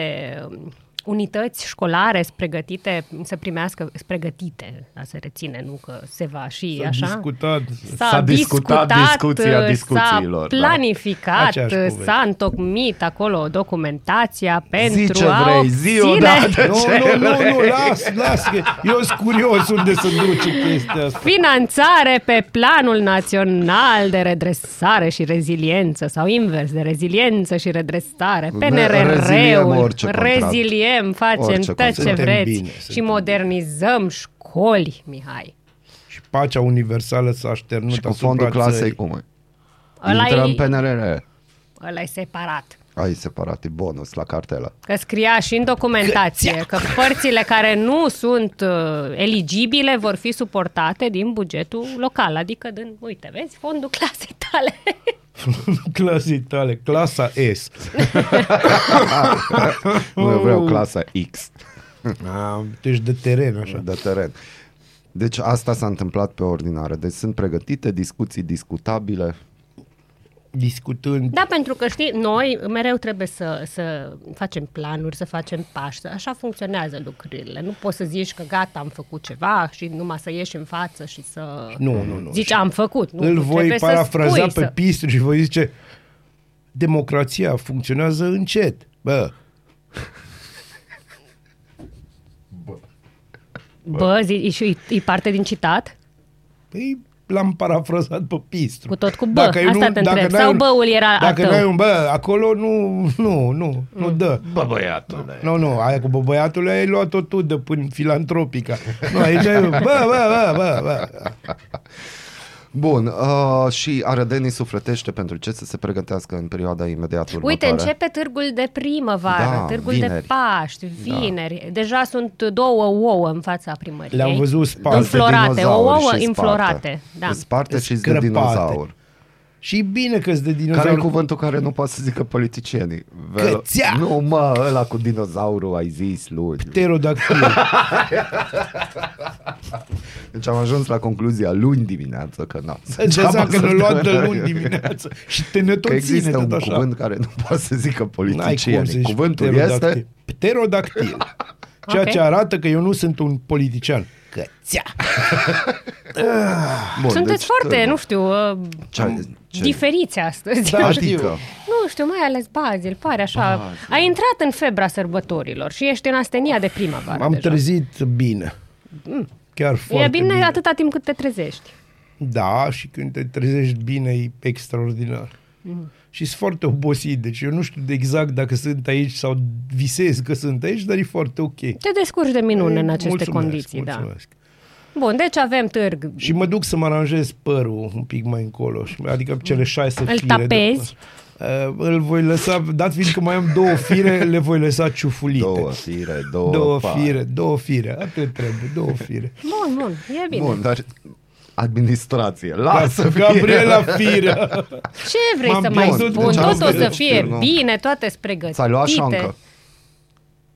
um, unități școlare pregătite să primească, pregătite, a se reține, nu că se va și s-a așa. Discutat. S-a, s-a discutat, discutat discuția discuțiilor. S-a da. planificat, da. s-a întocmit acolo documentația pentru zi ce a vrei, zi o dată nu, nu, nu, nu, las, las, eu sunt curios unde să duce chestia asta. Finanțare pe Planul Național de Redresare și Reziliență sau invers, de reziliență și redresare, PNRR-ul, rezilient Negociem, facem tot ce vreți bine, și modernizăm școli, Mihai. Și pacea universală s-a așternut și cu fondul clasei cum e? Intră în PNRR. Ăla e separat. Ai separat, e bonus la cartelă. Că scria și în documentație că, că părțile care nu sunt uh, eligibile vor fi suportate din bugetul local, adică din, uite, vezi, fondul clasei tale. clasei tale, clasa S. nu, eu vreau clasa X. deci de teren, așa. De teren. Deci asta s-a întâmplat pe ordinare. Deci sunt pregătite discuții discutabile discutând. Da, pentru că știi, noi mereu trebuie să, să facem planuri, să facem pași, așa funcționează lucrurile. Nu poți să zici că gata, am făcut ceva și numai să ieși în față și să nu, nu, nu. zici am făcut. Nu, Îl voi parafraza pe să... Pistru și voi zice democrația funcționează încet. Bă, Bă, zi, e, e parte din citat? Păi l-am parafrazat pe Pistru. Cu tot cu bă, dacă asta nu, te dacă întreb. Sau băul era Dacă n-ai un bă, acolo nu, nu, nu, nu mm. dă. Bă, băiatule. Nu, nu, aia cu bă, băiatule ai luat-o tu de până filantropica. Nu, aici ai, bă, bă, bă, bă, bă. Bun, uh, și Arădenii sufletește pentru ce să se pregătească în perioada imediat următoare. Uite, începe târgul de primăvară, da, târgul vineri. de Paști, da. vineri. Da. Deja sunt două ouă în fața primăriei. Le-am văzut sparte. Înflorate, ouă înflorate. Da. Sparte și de dinozaur. Și bine că de dinozaur. Care e cuvântul care nu poate să zică politicienii? Cățea! Nu mă, ăla cu dinozaurul ai zis lui. Pterodactil. deci am ajuns la concluzia luni dimineață că nu. Ce că ne luat de luni dimineață și te ne tot există un așa. cuvânt care nu poate să zică politicienii. Cuvântul este... Pterodactil. Ceea okay. ce arată că eu nu sunt un politician cățea. Bun, Sunteți deci, foarte, nu știu, uh, ce, ce? diferiți astăzi. Da, adică. Nu știu, mai ales Bazil, pare așa. Bazil. Ai intrat în febra sărbătorilor și ești în astenia de primăvară M-am deja. trezit bine. Mm. Chiar foarte E bine, bine atâta timp cât te trezești. Da, și când te trezești bine e extraordinar. Mm și sunt foarte obosit. Deci eu nu știu de exact dacă sunt aici sau visez că sunt aici, dar e foarte ok. Te descurci de minune e, în aceste mulțumesc, condiții, da. mulțumesc. da. Bun, deci avem târg. Și mă duc să mă aranjez părul un pic mai încolo, adică cele șase Îl fire. Îl tapezi? De, uh, îl voi lăsa, dat fiind că mai am două fire, le voi lăsa ciufulite. Două fire, două Două fire, două fire, atât trebuie, două fire. Bun, bun, e bine. Bun, dar administrație. Lasă fie. Gabriela Firea. Ce vrei M-am să mai spun? Deci Tot o să fie nu. bine, toate sunt pregătite. S-a luat șancă.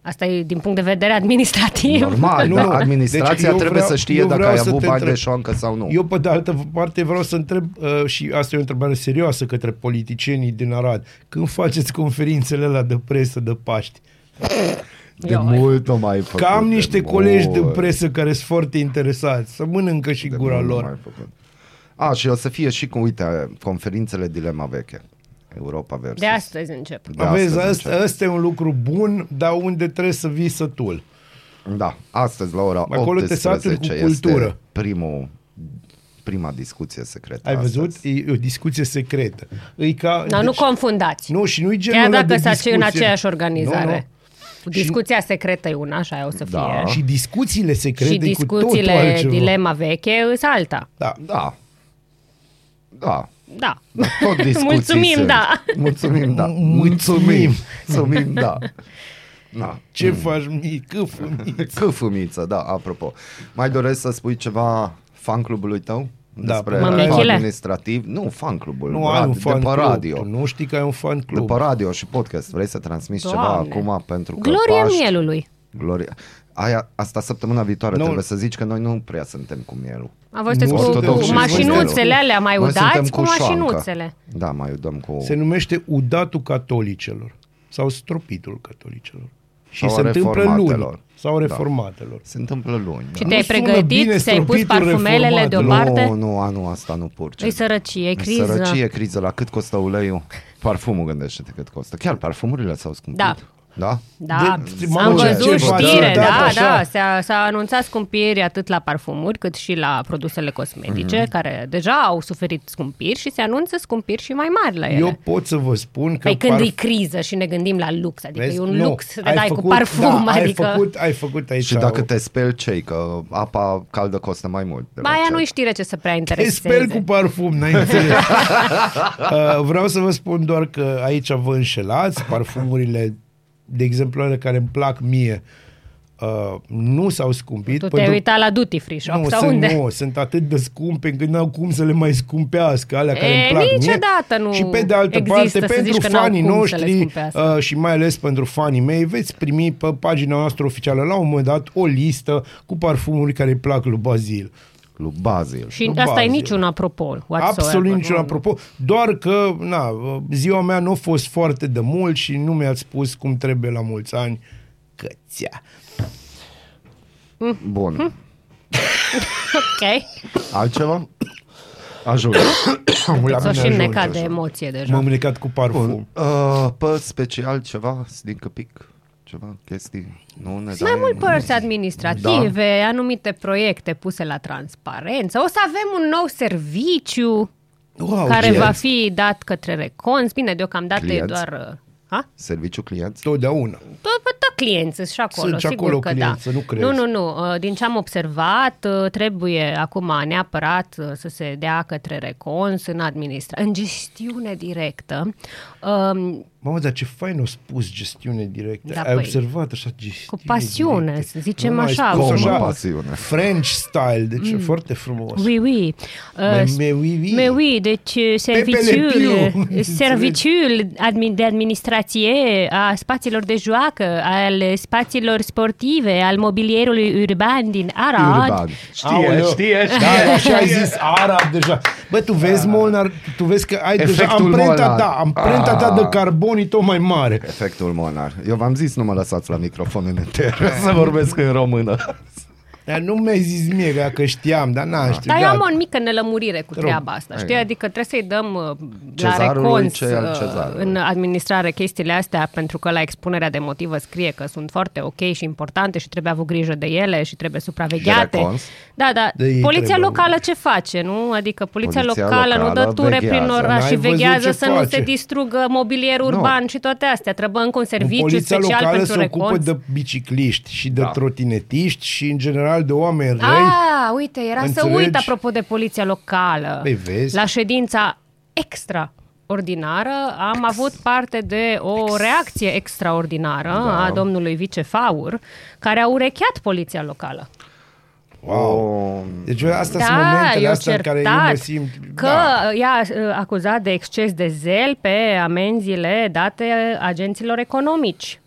Asta e din punct de vedere administrativ. Normal, nu, da. administrația deci trebuie vreau, să știe dacă ai avut bani de șancă sau nu. Eu, pe de altă parte, vreau să întreb, uh, și asta e o întrebare serioasă către politicienii din Arad, când faceți conferințele la de presă de Paști? De Eu, mult o mai făcut. Cam niște colegi de presă care sunt foarte interesați. Să mănâncă și de gura lor. Mai făcut. A, și o să fie și cu, uite, conferințele Dilema Veche. Europa versus. De astăzi încep. De Aveți, astăzi asta, asta e un lucru bun, dar unde trebuie să vii sătul. Da, astăzi la ora Acolo 18 te cu cultură. este primul prima discuție secretă. Ai văzut? Astăzi. E o discuție secretă. E ca, Dar deci, nu confundați. Nu, și nu-i genul Chiar dacă s-a în aceeași organizare. Nu, nu. Discuția și... secretă e una, așa o să da. fie. Și discuțiile secrete Și discuțiile, cu dilema veche, îs alta. Da. Da. Da. Da. Tot Mulțumim, da. Mulțumim, da. Mulțumim. Mulțumim, da. Da. Ce mm. faci, mi? Câfumiță. Câfumiță, da, apropo. Mai doresc să spui ceva fan clubului tău? Da, despre administrativ. Nu, fan clubul. Nu ai un fan de pe radio. Club. Nu știi că ai un fan club. De pe radio și podcast. Vrei să transmiți Doamne. ceva acum pentru că Gloria Paști, mielului. Gloria. Aia, asta săptămâna viitoare nu. trebuie să zici că noi nu prea suntem cu mielul. A, voi cu, cu mașinuțele alea mai udați cu, cu mașinuțele. Da, mai udăm cu... Se numește udatul catolicelor sau stropitul catolicelor. Și sau se întâmplă luni. Sau da. reformatelor. Da. Se întâmplă luni. Și da. te-ai pregătit? Ți-ai pus parfumelele deoparte? Nu, nu, anul asta nu purce. E sărăcie, e criză. E sărăcie, criză. La cât costă uleiul? Parfumul, gândește-te cât costă. Chiar parfumurile s-au scumpit. Da. Da? Da, de, am văzut știre, da, da, da, s-a, s-a anunțat scumpiri atât la parfumuri cât și la produsele cosmetice, mm-hmm. care deja au suferit scumpiri și se anunță scumpiri și mai mari la ele. Eu pot să vă spun că... Păi când parf... e criză și ne gândim la lux, adică Vezi? e un no, lux să dai făcut, cu parfum, da, adică... Ai făcut, ai făcut aici... Și dacă te speli cei, că apa caldă costă mai mult. Ba, aia nu știre ce să prea intereseze. Te speli cu parfum, n-ai înțeles. uh, vreau să vă spun doar că aici vă înșelați, parfumurile de exemplu, ale care îmi plac mie, uh, nu s-au scumpit. Tu te-ai uitat la duty free shop nu, sau sunt, unde? Nu, sunt atât de scumpe încât n-au cum să le mai scumpească, alea e, care îmi plac niciodată mie. nu Și pe de altă parte, pentru fanii noștri uh, și mai ales pentru fanii mei, veți primi pe pagina noastră oficială la un moment dat o listă cu parfumuri care îi plac lui Bazil lui Basil. Și lui asta Basil. e niciun apropo. Absolut niciun apropo, doar că na, ziua mea nu a fost foarte de mult și nu mi-ați spus cum trebuie la mulți ani. Căția. Mm. Bun. Mm. ok. Altceva? Ajută. S-o și necat de emoție deja. M-am necat cu parfum. Bun. Uh, pe special ceva din căpic? Ceva chestii? Nu ne Mai mult părți administrative, da. anumite proiecte puse la transparență. O să avem un nou serviciu wow, care clienți. va fi dat către recons. Bine, deocamdată clienți. e doar... Uh, ha? Serviciu clienți? Totdeauna. Tot, tot clienți și acolo, Sunt sigur acolo că clienți, da. nu crezi. Nu, nu, nu. Uh, din ce am observat, uh, trebuie acum neapărat să se dea către recons în administrație, în gestiune directă. Um, Mamă, dar ce fain o spus gestiune directă. Da, Ai păi, observat așa gestiune Cu pasiune, directă. să zicem nu, așa. Cum așa pasiune. French style, deci mm. foarte frumos. Oui, oui. Uh, mais, oui, oui. Mais oui, deci uh, serviciul, serviciul de administrație a spațiilor de joacă, al spațiilor sportive, al mobilierului urban din Arad. Urban. Știe, Aoleu. știe, știe. Da, așa ai zis Arad deja. Bă, tu vezi, Molnar, tu vezi că ai Efectul deja amprenta, da, amprenta ta de carbon e tot mai mare. Efectul monar. Eu v-am zis, nu mă lăsați la microfon în inter să vorbesc în română. Dar nu mi-ai zis mie că știam, dar n-am știut. Dar eu am o mică nelămurire cu treaba asta, știi? Adică trebuie să-i dăm uh, la recons ce uh, în administrare chestiile astea, pentru că la expunerea de motivă scrie că sunt foarte ok și importante și trebuie avut grijă de ele și trebuie supravegheate. Da, da. De poliția trebuie. locală ce face, nu? Adică poliția, poliția locală, locală nu dă ture veghează. prin oraș și veghează să face. nu se distrugă mobilier urban no. și toate astea. Trebuie încă un serviciu poliția special locală pentru se recons. ocupă de bicicliști și de da. trotinetiști și în general general de oameni răi. Ah, uite, era înțelegi? să uit apropo de poliția locală. Păi vezi. La ședința extra ordinară, am avut parte de o reacție extraordinară da. a domnului vicefaur, care a urecheat poliția locală. Wow. Deci asta da, sunt momentele astea în care eu mă simt... Că da. i-a uh, acuzat de exces de zel pe amenziile date agenților economici.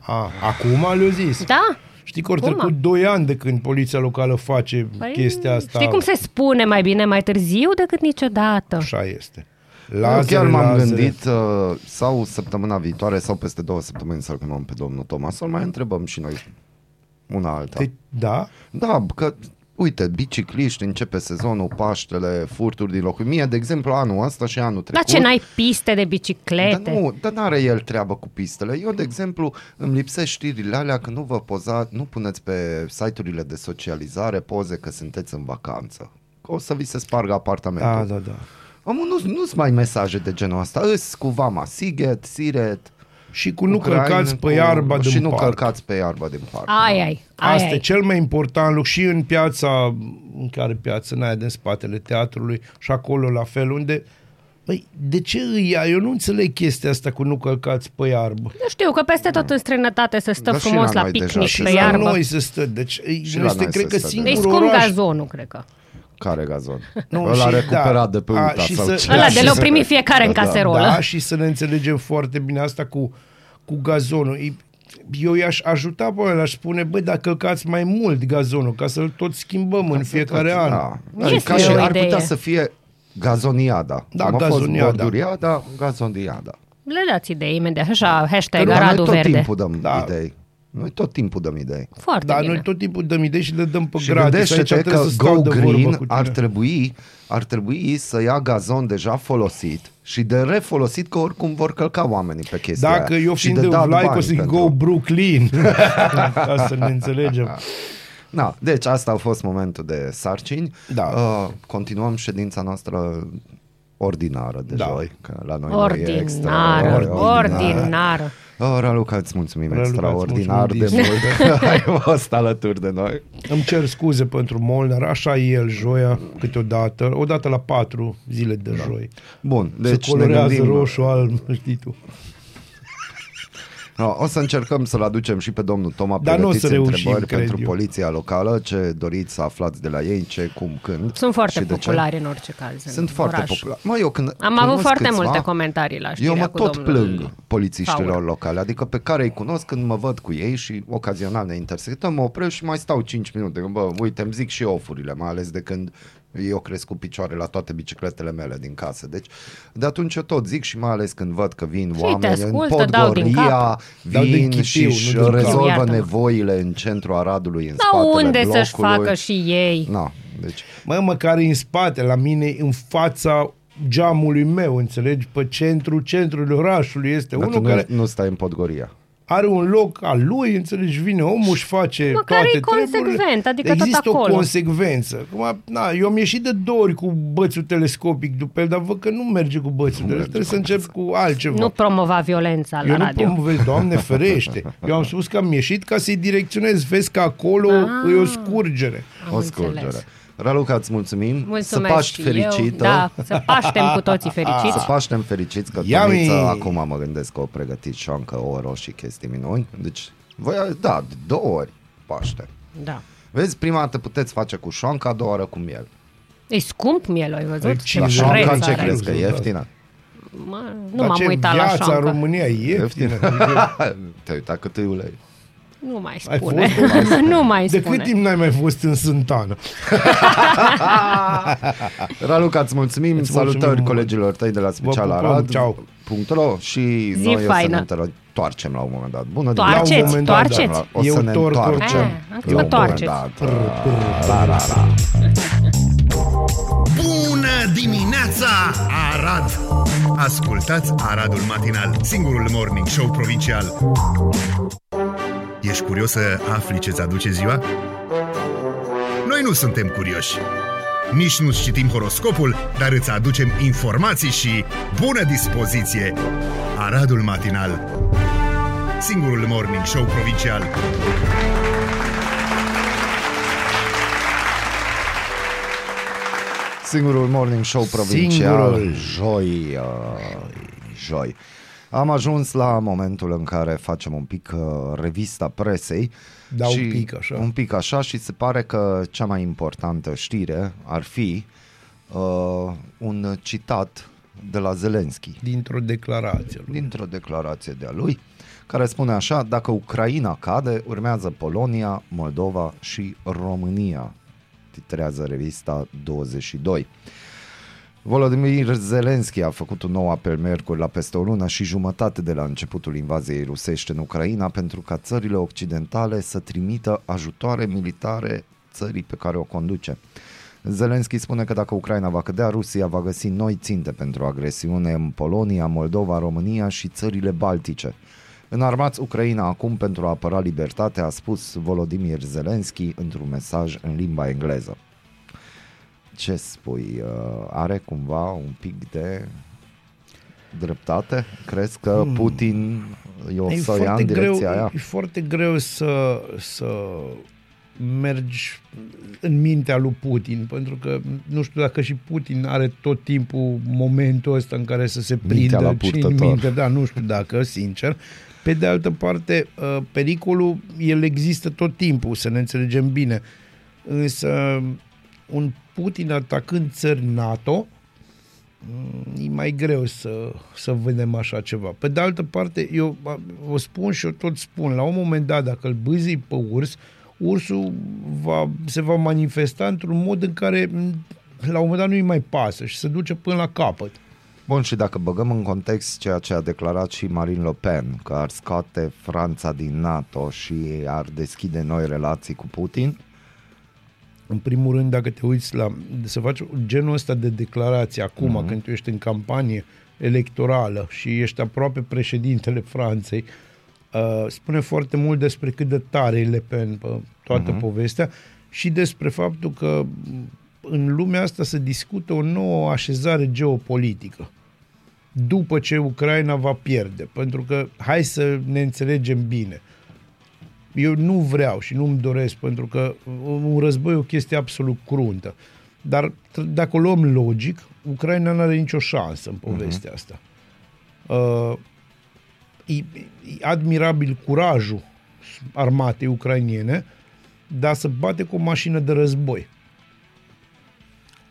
A, acum le-a zis? Da. Știi că au trecut 2 ani de când poliția locală face păi, chestia asta. Știi cum se spune mai bine mai târziu decât niciodată. Așa este. Lazare, chiar m-am lazare. gândit uh, sau săptămâna viitoare sau peste două săptămâni să-l chemăm pe domnul Toma să-l mai întrebăm și noi una alta. De, da? Da, că uite, bicicliști, începe sezonul, Paștele, furturi din locuri. Mie, de exemplu, anul ăsta și anul trecut... Dar ce n-ai piste de biciclete? Dar nu, dar n-are el treabă cu pistele. Eu, de exemplu, îmi lipsesc știrile alea că nu vă poza, nu puneți pe site-urile de socializare poze că sunteți în vacanță. Că o să vi se spargă apartamentul. Da, da, da. Omul, nu, nu-s mai mesaje de genul ăsta. Îs cu vama Siget, Siret, și cu nu Ucraina, călcați pe iarba cu, din Și nu parc. călcați pe iarba din parc. Ai, ai, ai, Asta ai. e cel mai important lucru și în piața, în care piața, în aia din spatele teatrului și acolo la fel, unde Păi, de ce îi ia? Eu nu înțeleg chestia asta cu nu călcați pe iarbă. Nu știu, că peste tot în străinătate să stă da, frumos la, la picnic pe iarbă. Și la noi să stă. Deci, și este, cred că, singurul Deci cum gazonul, cred că. Care gazon? Nu, Ăla și, recuperat da, de pe UTA a, și sau să, ce? Ăla de l-o primi fiecare în da, caserolă. Da, și să ne înțelegem foarte bine asta cu, cu gazonul. Eu i-aș ajuta pe ăla, aș spune, băi, dacă călcați mai mult gazonul, ca să-l tot schimbăm ca în fiecare tot, an. Da. Este ca și ar putea să fie gazoniada. Da, Am gazoniada. Fost gazoniada. Le dați idei imediat, așa, hashtag Radu Verde. Tot timpul dăm da. idei. Noi tot timpul dăm idei. Foarte Dar bine. noi tot timpul dăm idei și le dăm pe și gratis. Aici că să Go Green ar trebui, ar trebui să ia gazon deja folosit și de refolosit că oricum vor călca oamenii pe chestia Dacă aia. eu fiind de like o să pentru... Go Brooklyn. Ca să ne înțelegem. Na, deci asta a fost momentul de sarcini. Da. Uh, continuăm ședința noastră ordinară de da. joi, că la noi ordinară, e extra. Ordinară. ordinară. Oh, Raluca, îți mulțumim Raluca, extraordinar mulțumim de mult ai fost alături de noi. Îmi cer scuze pentru Molnar, așa e el joia câteodată, odată la patru zile de da. joi. Bun, deci Se colorează ne gândim... roșu, alb, știi tu. No, o să încercăm să-l aducem și pe domnul Toma. Dar nu o să reușim, întrebări pentru eu. poliția locală, ce doriți să aflați de la ei, ce, cum, când. Sunt foarte populari în orice caz. Sunt foarte populari. Mă, eu când Am avut foarte câțiva, multe comentarii la Eu mă cu tot plâng polițiștilor Faur. locale, adică pe care îi cunosc când mă văd cu ei și ocazional ne intersectăm, mă opresc și mai stau 5 minute. Bă, uite, îmi zic și ofurile, mai ales de când eu cresc cu picioare la toate bicicletele mele din casă. Deci, de atunci eu tot zic și mai ales când văd că vin și oameni ascultă, în Podgoria, vin chitiu, și își rezolvă Iartă-mă. nevoile în centrul Aradului, în da spatele unde blocului. să-și facă și ei? No, deci... Mă, măcar în spate, la mine, în fața geamului meu, înțelegi? Pe centru, centrul orașului este Dar unul nu, care... nu stai în Podgoria are un loc al lui, înțelegi, vine omul și face Măcar toate e consecvent, adică Există tot acolo. o consecvență. Acum, na, eu am ieșit de două ori cu bățul telescopic după el, dar văd că nu merge cu bățul nu Trebuie să încep cu altceva. Nu promova violența la eu radio. nu promovez, Doamne ferește. Eu am spus că am ieșit ca să-i direcționez. Vezi că acolo ah, e o scurgere. o scurgere. Înțeles. Raluca, îți mulțumim. Mulțumesc să paști fericită. Eu, da, să paștem cu toții fericiți. Să paștem fericiți, că Tomiță, acum mă gândesc că o pregătit șoancă, oro și chestii minuni. Deci, voi, da, două ori paște. Da. Vezi, prima dată puteți face cu șoancă, a doua oară cu miel. E scump miel, ai văzut? La șoanca ce crezi, că e ieftină? Mă, nu m-am uitat la șoancă. în România e ieftină. Te-ai uitat cât e ulei. Nu mai spune. Ai fost, nu mai De spune. cât timp n-ai mai fost în Sântană? Raluca, îți mulțumim. Îți Salutări mulțumim colegilor tăi de la Special Arad. Ciao. .ro și Zi noi faină. o să ne întoarcem la un moment dat. Bună toarceți, la un moment toarceți. Dat, o să Eu ne întoarcem ah, la un moment dat. La, la, la. Bună dimineața, Arad! Ascultați Aradul Matinal, singurul morning show provincial. Ești curios să afli ce-ți aduce ziua? Noi nu suntem curioși. Nici nu citim horoscopul, dar îți aducem informații și bună dispoziție. Aradul Matinal Singurul morning show provincial. Singurul morning show provincial. Singurul. Joi. Uh, joi. Am ajuns la momentul în care facem un pic uh, revista presei. Da, și un pic așa. Un pic așa și se pare că cea mai importantă știre ar fi uh, un citat de la Zelenski. Dintr-o declarație. Lui. Dintr-o declarație de-a lui, care spune așa, dacă Ucraina cade, urmează Polonia, Moldova și România, titrează revista 22. Volodymyr Zelensky a făcut un nou apel miercuri la peste o lună și jumătate de la începutul invaziei rusești în Ucraina pentru ca țările occidentale să trimită ajutoare militare țării pe care o conduce. Zelensky spune că dacă Ucraina va cădea, Rusia va găsi noi ținte pentru agresiune în Polonia, Moldova, România și țările Baltice. Înarmați Ucraina acum pentru a apăra libertatea, a spus Volodymyr Zelensky într-un mesaj în limba engleză. Ce spui? Uh, are cumva un pic de dreptate? Crezi că hmm. Putin o să ia în direcția greu, aia? E foarte greu să, să mergi în mintea lui Putin, pentru că nu știu dacă și Putin are tot timpul momentul ăsta în care să se prindă la și în minte, da, nu știu dacă, sincer. Pe de altă parte, uh, pericolul, el există tot timpul, să ne înțelegem bine. Însă, un Putin atacând țări NATO, mm, e mai greu să, să vedem așa ceva. Pe de altă parte, eu o spun și eu tot spun, la un moment dat, dacă îl bâzi pe urs, ursul va, se va manifesta într-un mod în care mm, la un moment dat nu-i mai pasă și se duce până la capăt. Bun, și dacă băgăm în context ceea ce a declarat și Marine Le Pen, că ar scoate Franța din NATO și ar deschide noi relații cu Putin, în primul rând, dacă te uiți la... să faci genul ăsta de declarație acum, uh-huh. când tu ești în campanie electorală și ești aproape președintele Franței, uh, spune foarte mult despre cât de tare e Le Pen pe toată uh-huh. povestea și despre faptul că în lumea asta se discută o nouă așezare geopolitică după ce Ucraina va pierde. Pentru că, hai să ne înțelegem bine, eu nu vreau și nu-mi doresc, pentru că un război e o chestie absolut cruntă. Dar dacă o luăm logic, Ucraina nu are nicio șansă în povestea uh-huh. asta. Uh, e, e admirabil curajul armatei ucrainiene, dar să bate cu o mașină de război.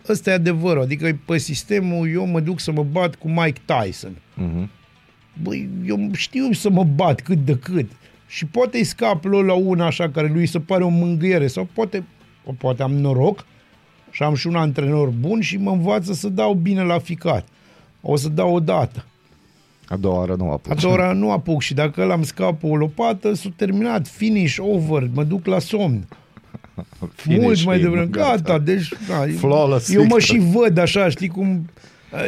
Ăsta e adevărul, adică pe sistemul eu mă duc să mă bat cu Mike Tyson. Uh-huh. Băi, eu știu să mă bat cât de cât. Și poate îi scap la una așa care lui se pare o mângâiere sau poate, poate am noroc și am și un antrenor bun și mă învață să dau bine la ficat. O să dau o dată. A doua oară nu apuc. A doua oară nu apuc și dacă l-am scapă o lopată, s-a terminat, finish, over, mă duc la somn. Finish Mult mai devreme. Gata, gata deci da, Flawless eu mă și văd așa, știi cum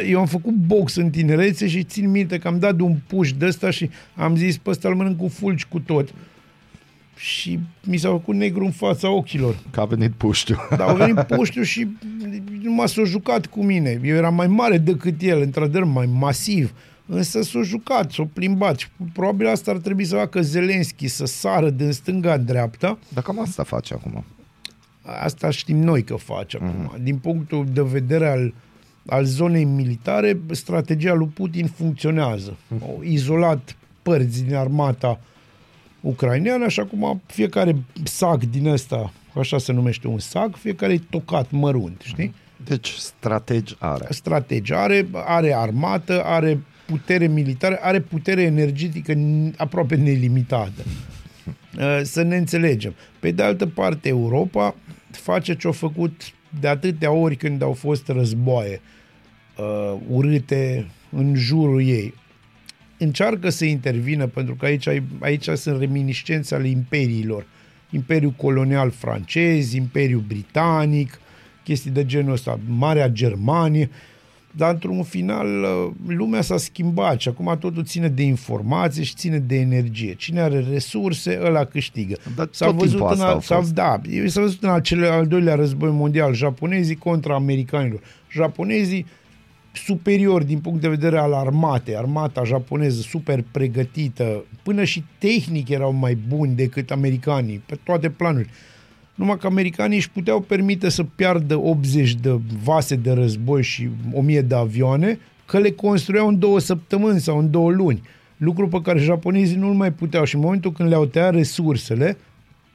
eu am făcut box în tinerețe și țin minte că am dat de un puș de ăsta și am zis pe ăsta îl mănânc cu fulgi cu tot. Și mi s-a făcut negru în fața ochilor. Că a venit puștiu. Da, a venit puștiu și numai s-a jucat cu mine. Eu eram mai mare decât el, într-adevăr, mai masiv. Însă s-a jucat, s-a plimbat și probabil asta ar trebui să facă Zelenski, să sară din stânga dreapta. Dar cam asta face acum. Asta știm noi că face uh-huh. acum. Din punctul de vedere al uh, al zonei militare, strategia lui Putin funcționează. Au izolat părți din armata ucraineană, așa cum fiecare sac din ăsta, așa se numește un sac, fiecare e tocat mărunt, știi? Deci strategi are. Strategi are, are armată, are putere militară, are putere energetică aproape nelimitată. Să ne înțelegem. Pe de altă parte, Europa face ce a făcut de atâtea ori când au fost războaie uh, urâte în jurul ei. Încearcă să intervină, pentru că aici, aici sunt reminiscențe ale imperiilor. Imperiul colonial francez, Imperiul britanic, chestii de genul ăsta, Marea Germanie, dar într-un final uh, lumea s-a schimbat și acum totul ține de informație și ține de energie. Cine are resurse, ăla câștigă. Dar s-a văzut în al, s-a, da, s-a văzut în acele, al doilea război mondial japonezii contra americanilor. Japonezii superior din punct de vedere al armatei, armata japoneză super pregătită, până și tehnic erau mai buni decât americanii, pe toate planurile. Numai că americanii își puteau permite să piardă 80 de vase de război și 1000 de avioane, că le construiau în două săptămâni sau în două luni. Lucru pe care japonezii nu-l mai puteau și în momentul când le-au tăiat resursele,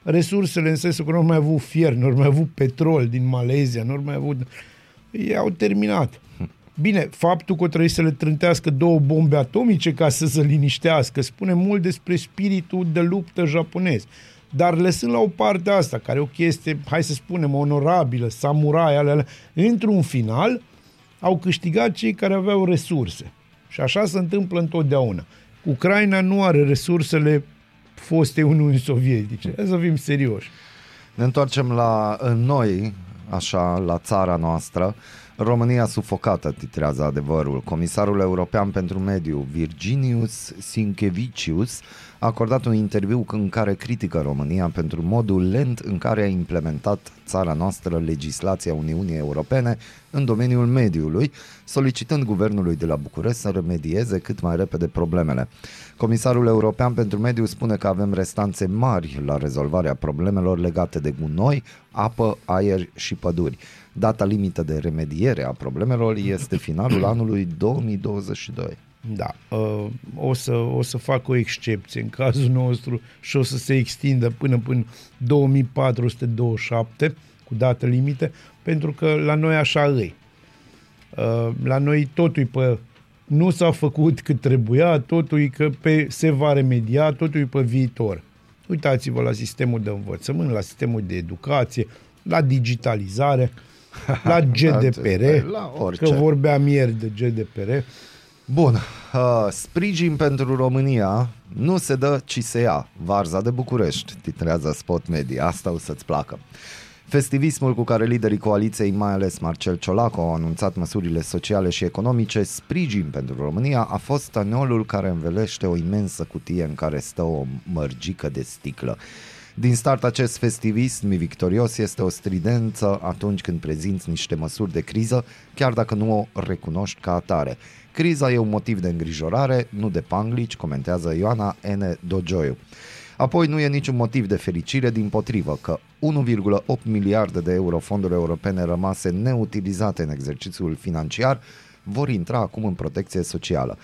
resursele în sensul că nu au mai avut fier, nu au mai avut petrol din Malezia, nu au mai avut... Ei au terminat. Bine, faptul că trebuie să le trântească două bombe atomice ca să se liniștească spune mult despre spiritul de luptă japonez. Dar lăsând la o parte asta, care e o chestie, hai să spunem, onorabilă, samurai, alea, alea, într-un final, au câștigat cei care aveau resurse. Și așa se întâmplă întotdeauna. Ucraina nu are resursele foste Uniuni Sovietice. Hai să fim serioși. Ne întoarcem la noi, așa, la țara noastră. România sufocată, titrează adevărul. Comisarul European pentru Mediu, Virginius Sinkevicius, a acordat un interviu în care critică România pentru modul lent în care a implementat țara noastră legislația Uniunii Europene în domeniul mediului, solicitând guvernului de la București să remedieze cât mai repede problemele. Comisarul European pentru Mediu spune că avem restanțe mari la rezolvarea problemelor legate de gunoi, apă, aer și păduri. Data limită de remediere a problemelor este finalul anului 2022. Da, uh, o să, o să fac o excepție în cazul nostru și o să se extindă până până 2427 cu dată limite, pentru că la noi așa îi. Uh, la noi totul pe nu s-a făcut cât trebuia, totul e că pe, se va remedia, totul e pe viitor. Uitați-vă la sistemul de învățământ, la sistemul de educație, la digitalizare. la GDPR, la orice. că vorbeam ieri de GDPR. Bun, uh, sprijin pentru România nu se dă, ci se ia. Varza de București, titrează Spot Media, asta o să-ți placă. Festivismul cu care liderii coaliției, mai ales Marcel Ciolacu, au anunțat măsurile sociale și economice, sprijin pentru România, a fost taniolul care învelește o imensă cutie în care stă o mărgică de sticlă. Din start acest festivism victorios este o stridență atunci când prezinți niște măsuri de criză, chiar dacă nu o recunoști ca atare. Criza e un motiv de îngrijorare, nu de panglici, comentează Ioana N. Dogioiu. Apoi nu e niciun motiv de fericire, din potrivă, că 1,8 miliarde de euro fonduri europene rămase neutilizate în exercițiul financiar vor intra acum în protecție socială.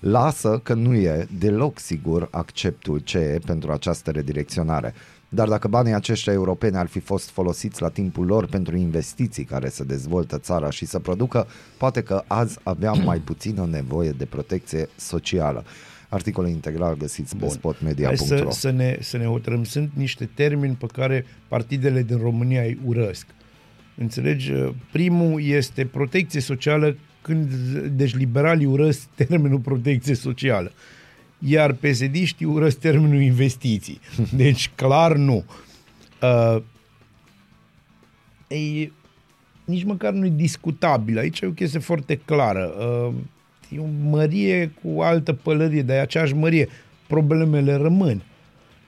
Lasă că nu e deloc sigur acceptul CE pentru această redirecționare. Dar dacă banii aceștia europeni ar fi fost folosiți la timpul lor pentru investiții care să dezvoltă țara și să producă, poate că azi aveam mai puțină nevoie de protecție socială. Articole integral găsiți Bun. pe spotmedia.ro să, să, ne, să ne hotărâm. Sunt niște termeni pe care partidele din România îi urăsc. Înțelegi? Primul este protecție socială când, deci liberalii urăsc termenul protecție socială. Iar psd urăsc termenul investiții. Deci, clar, nu. Uh, e, nici măcar nu e discutabil. Aici e o chestie foarte clară. Uh, e o mărie cu altă pălărie, dar e aceeași mărie. Problemele rămân.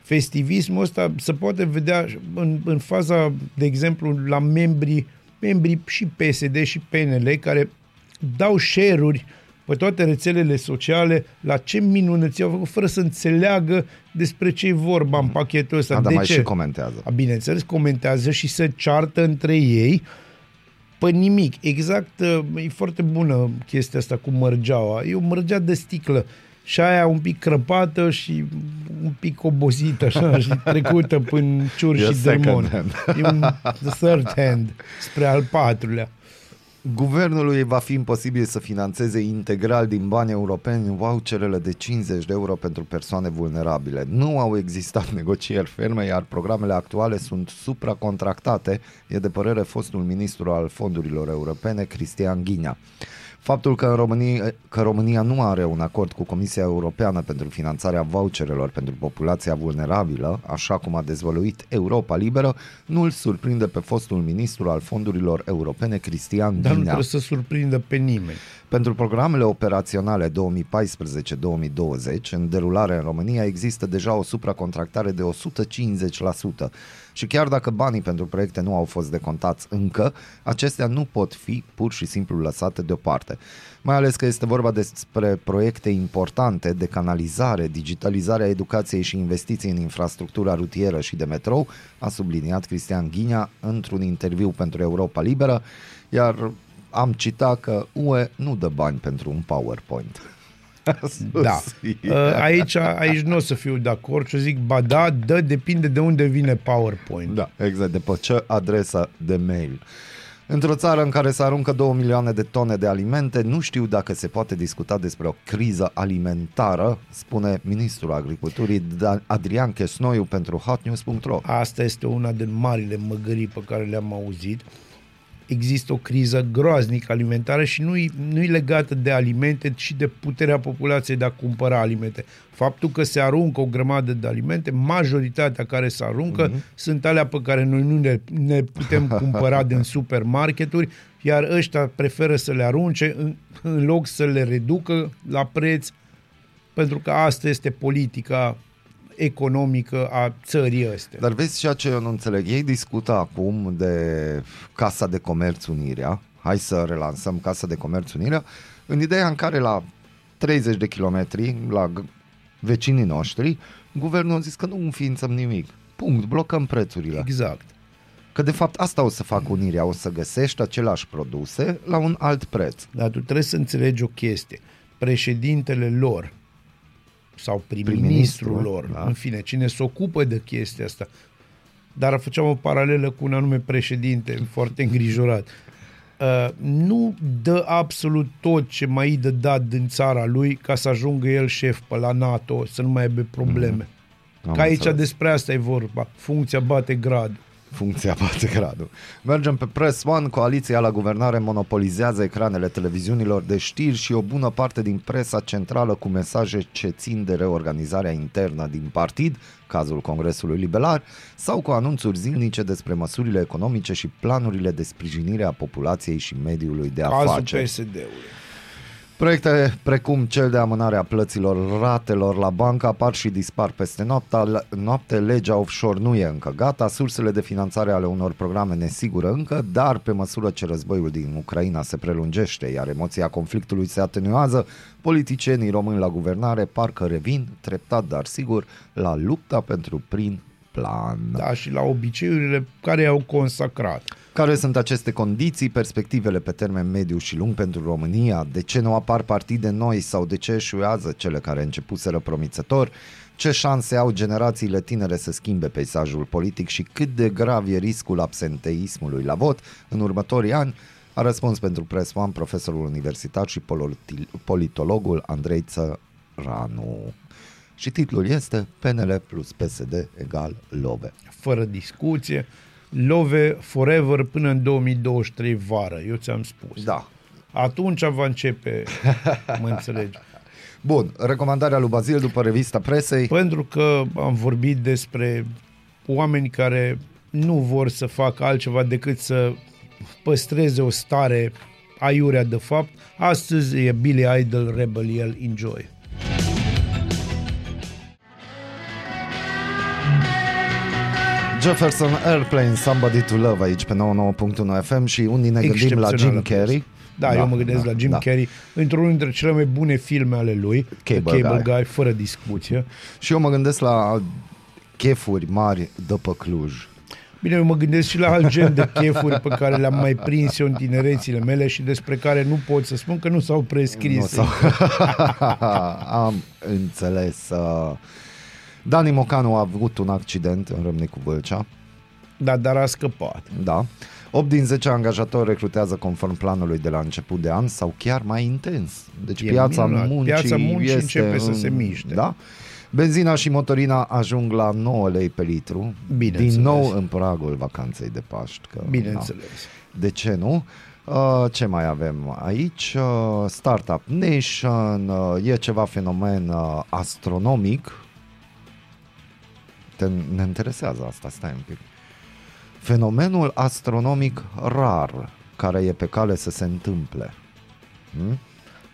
Festivismul ăsta se poate vedea în, în faza, de exemplu, la membrii, membrii și PSD și PNL care dau share-uri pe toate rețelele sociale la ce minunății au făcut, fără să înțeleagă despre ce e vorba în mm. pachetul ăsta. A, de mai ce? și comentează. A, bineînțeles, comentează și se ceartă între ei pe nimic. Exact, uh, e foarte bună chestia asta cu mărgeaua. E o mărgea de sticlă și aia un pic crăpată și un pic obosită așa și trecută până ciur și dărmon. E un the third hand spre al patrulea. Guvernului va fi imposibil să financeze integral din bani europeni voucherele de 50 de euro pentru persoane vulnerabile. Nu au existat negocieri ferme, iar programele actuale sunt supracontractate, e de părere fostul ministru al fondurilor europene, Cristian Ghinea. Faptul că, în România, că România nu are un acord cu Comisia Europeană pentru finanțarea voucherelor pentru populația vulnerabilă, așa cum a dezvăluit Europa Liberă, nu îl surprinde pe fostul ministru al fondurilor europene, Cristian Dar Ghinea. nu trebuie să surprindă pe nimeni. Pentru programele operaționale 2014-2020, în derulare în România, există deja o supracontractare de 150%. Și chiar dacă banii pentru proiecte nu au fost decontați încă, acestea nu pot fi pur și simplu lăsate deoparte. Mai ales că este vorba despre proiecte importante de canalizare, digitalizarea educației și investiții în infrastructura rutieră și de metrou, a subliniat Cristian Ghinea într-un interviu pentru Europa Liberă, iar am citat că UE nu dă bani pentru un PowerPoint. da. Aici, aici nu o să fiu de acord și zic, ba da, dă, depinde de unde vine PowerPoint. Da, exact, de pe ce adresa de mail. Într-o țară în care se aruncă 2 milioane de tone de alimente, nu știu dacă se poate discuta despre o criză alimentară, spune ministrul agriculturii Adrian Chesnoiu pentru hotnews.ro. Asta este una din marile măgării pe care le-am auzit există o criză groaznică alimentară și nu e nu legată de alimente, ci de puterea populației de a cumpăra alimente. Faptul că se aruncă o grămadă de alimente, majoritatea care se aruncă uh-huh. sunt alea pe care noi nu ne, ne putem cumpăra din supermarketuri, iar ăștia preferă să le arunce în, în loc să le reducă la preț, pentru că asta este politica economică a țării astea. Dar vezi ceea ce eu nu înțeleg. Ei discută acum de Casa de Comerț Unirea. Hai să relansăm Casa de Comerț Unirea în ideea în care la 30 de kilometri, la vecinii noștri, guvernul a zis că nu înființăm nimic. Punct, blocăm prețurile. Exact. Că de fapt asta o să facă Unirea, o să găsești aceleași produse la un alt preț. Dar tu trebuie să înțelegi o chestie. Președintele lor, sau prim-ministrul lor, da. în fine, cine se ocupă de chestia asta. Dar făceam o paralelă cu un anume președinte foarte îngrijorat. Uh, nu dă absolut tot ce mai dă dat din țara lui ca să ajungă el șef pe la NATO, să nu mai aibă probleme. Mm. Ca aici înțeles. despre asta e vorba. Funcția bate grad. Funcția bate gradul. Mergem pe Press One, coaliția la guvernare monopolizează ecranele televiziunilor de știri și o bună parte din presa centrală cu mesaje ce țin de reorganizarea internă din partid, cazul Congresului Liberal, sau cu anunțuri zilnice despre măsurile economice și planurile de sprijinire a populației și mediului de afaceri. Cazul PSD-ului. Proiecte precum cel de amânare a plăților ratelor la bancă apar și dispar peste noapte. noapte. Legea offshore nu e încă gata, sursele de finanțare ale unor programe nesigură încă, dar pe măsură ce războiul din Ucraina se prelungește, iar emoția conflictului se atenuează, politicienii români la guvernare parcă revin, treptat dar sigur, la lupta pentru prin plan. Da, și la obiceiurile care i-au consacrat. Care sunt aceste condiții, perspectivele pe termen mediu și lung pentru România? De ce nu apar partide noi sau de ce eșuează cele care începuseră promițător? Ce șanse au generațiile tinere să schimbe peisajul politic și cât de grav e riscul absenteismului la vot în următorii ani? A răspuns pentru Press One profesorul universitar și politologul Andrei Țăranu. Și titlul este PNL plus PSD egal Love. Fără discuție, Love forever până în 2023 vară, eu ți-am spus. Da. Atunci va începe, mă înțelegi. Bun, recomandarea lui Bazil după revista presei. Pentru că am vorbit despre oameni care nu vor să facă altceva decât să păstreze o stare aiurea de fapt. Astăzi e Billy Idol, Rebel Yell, Enjoy. Jefferson Airplane, Somebody to Love aici pe 99.1 FM și unii ne gândim la Jim Carrey. Da, da, eu mă gândesc da, la Jim da. Carrey într-unul dintre cele mai bune filme ale lui, Cable, Cable Guy. Guy, fără discuție. Și eu mă gândesc la chefuri mari după Cluj. Bine, eu mă gândesc și la alt gen de chefuri pe care le-am mai prins eu în tinerețile mele și despre care nu pot să spun că nu s-au prescris. Nu s-au... Am înțeles. Uh... Dani Mocanu a avut un accident în Râmnicu Vâlcea. Da, dar a scăpat. Da. 8 din 10 angajatori recrutează conform planului de la început de an sau chiar mai intens. Deci e piața minunat. muncii, piața muncii este începe în... să se miște. Da? Benzina și motorina ajung la 9 lei pe litru. Bine Din înțeles. nou în pragul vacanței de Paști. Că, Bineînțeles. Da. De ce nu? Uh, ce mai avem aici? Uh, Startup Nation, uh, e ceva fenomen uh, astronomic te, ne interesează asta, stai un pic. Fenomenul astronomic rar care e pe cale să se întâmple. Hmm?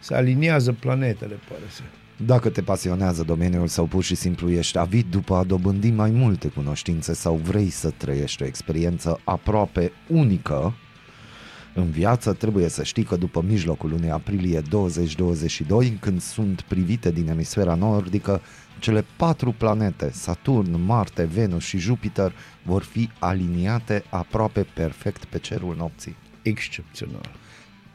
Se aliniază planetele, pare să. Dacă te pasionează domeniul sau pur și simplu ești avid după a dobândi mai multe cunoștințe sau vrei să trăiești o experiență aproape unică, în viață trebuie să știi că după mijlocul lunii aprilie 2022, când sunt privite din emisfera nordică, cele patru planete, Saturn, Marte, Venus și Jupiter, vor fi aliniate aproape perfect pe cerul nopții. Excepțional.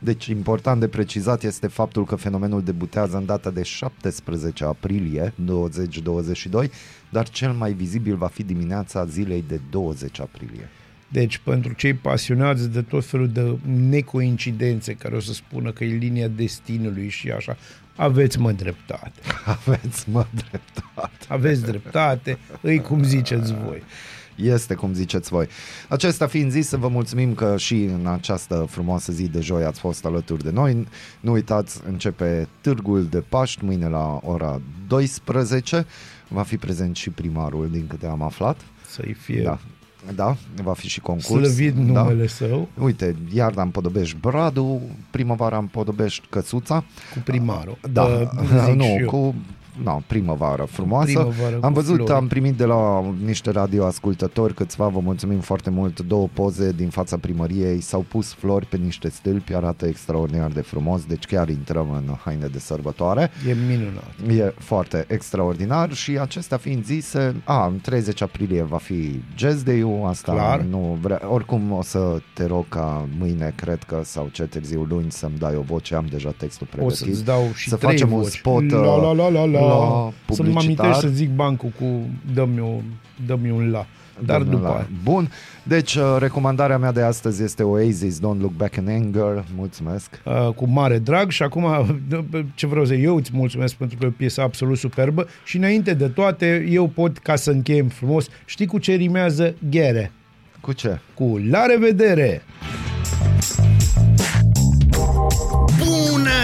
Deci important de precizat este faptul că fenomenul debutează în data de 17 aprilie 2022, dar cel mai vizibil va fi dimineața zilei de 20 aprilie. Deci, pentru cei pasionați de tot felul de necoincidențe care o să spună că e linia destinului și așa, aveți mă dreptate. Aveți mă dreptate. Aveți dreptate, îi cum ziceți voi. Este cum ziceți voi. Acesta fiind zis, să vă mulțumim că și în această frumoasă zi de joi ați fost alături de noi. Nu uitați, începe Târgul de Paști mâine la ora 12. Va fi prezent și primarul, din câte am aflat. Să-i fie da. Da, va fi și concurs. Slăvit da. numele da. său. Uite, iarna în Podobești Bradu, primăvara în Podobești Căsuța. Cu primarul. Da, uh, nu, cu no, primăvară frumoasă. Primăvară am văzut, flori. am primit de la niște radioascultători câțiva, vă mulțumim foarte mult, două poze din fața primăriei, s-au pus flori pe niște stâlpi, arată extraordinar de frumos, deci chiar intrăm în haine de sărbătoare. E minunat. E foarte extraordinar și acestea fiind zise, a, în 30 aprilie va fi Jazz Day-ul, asta Clar. nu vrea, oricum o să te rog ca mâine, cred că, sau ce târziu luni să-mi dai o voce, am deja textul pregătit. O să-ți dau și să trei facem voci. un spot la, la, la, la, la la Să nu mă amintești să zic bancul cu dă-mi, o, dă-mi un la. Dar după la. Bun, deci uh, recomandarea mea de astăzi este Oasis, Don't Look Back in Anger. Mulțumesc. Uh, cu mare drag și acum ce vreau să eu îți mulțumesc pentru că e o piesă absolut superbă și înainte de toate eu pot, ca să încheiem frumos, știi cu ce rimează ghere? Cu ce? Cu la revedere! Bună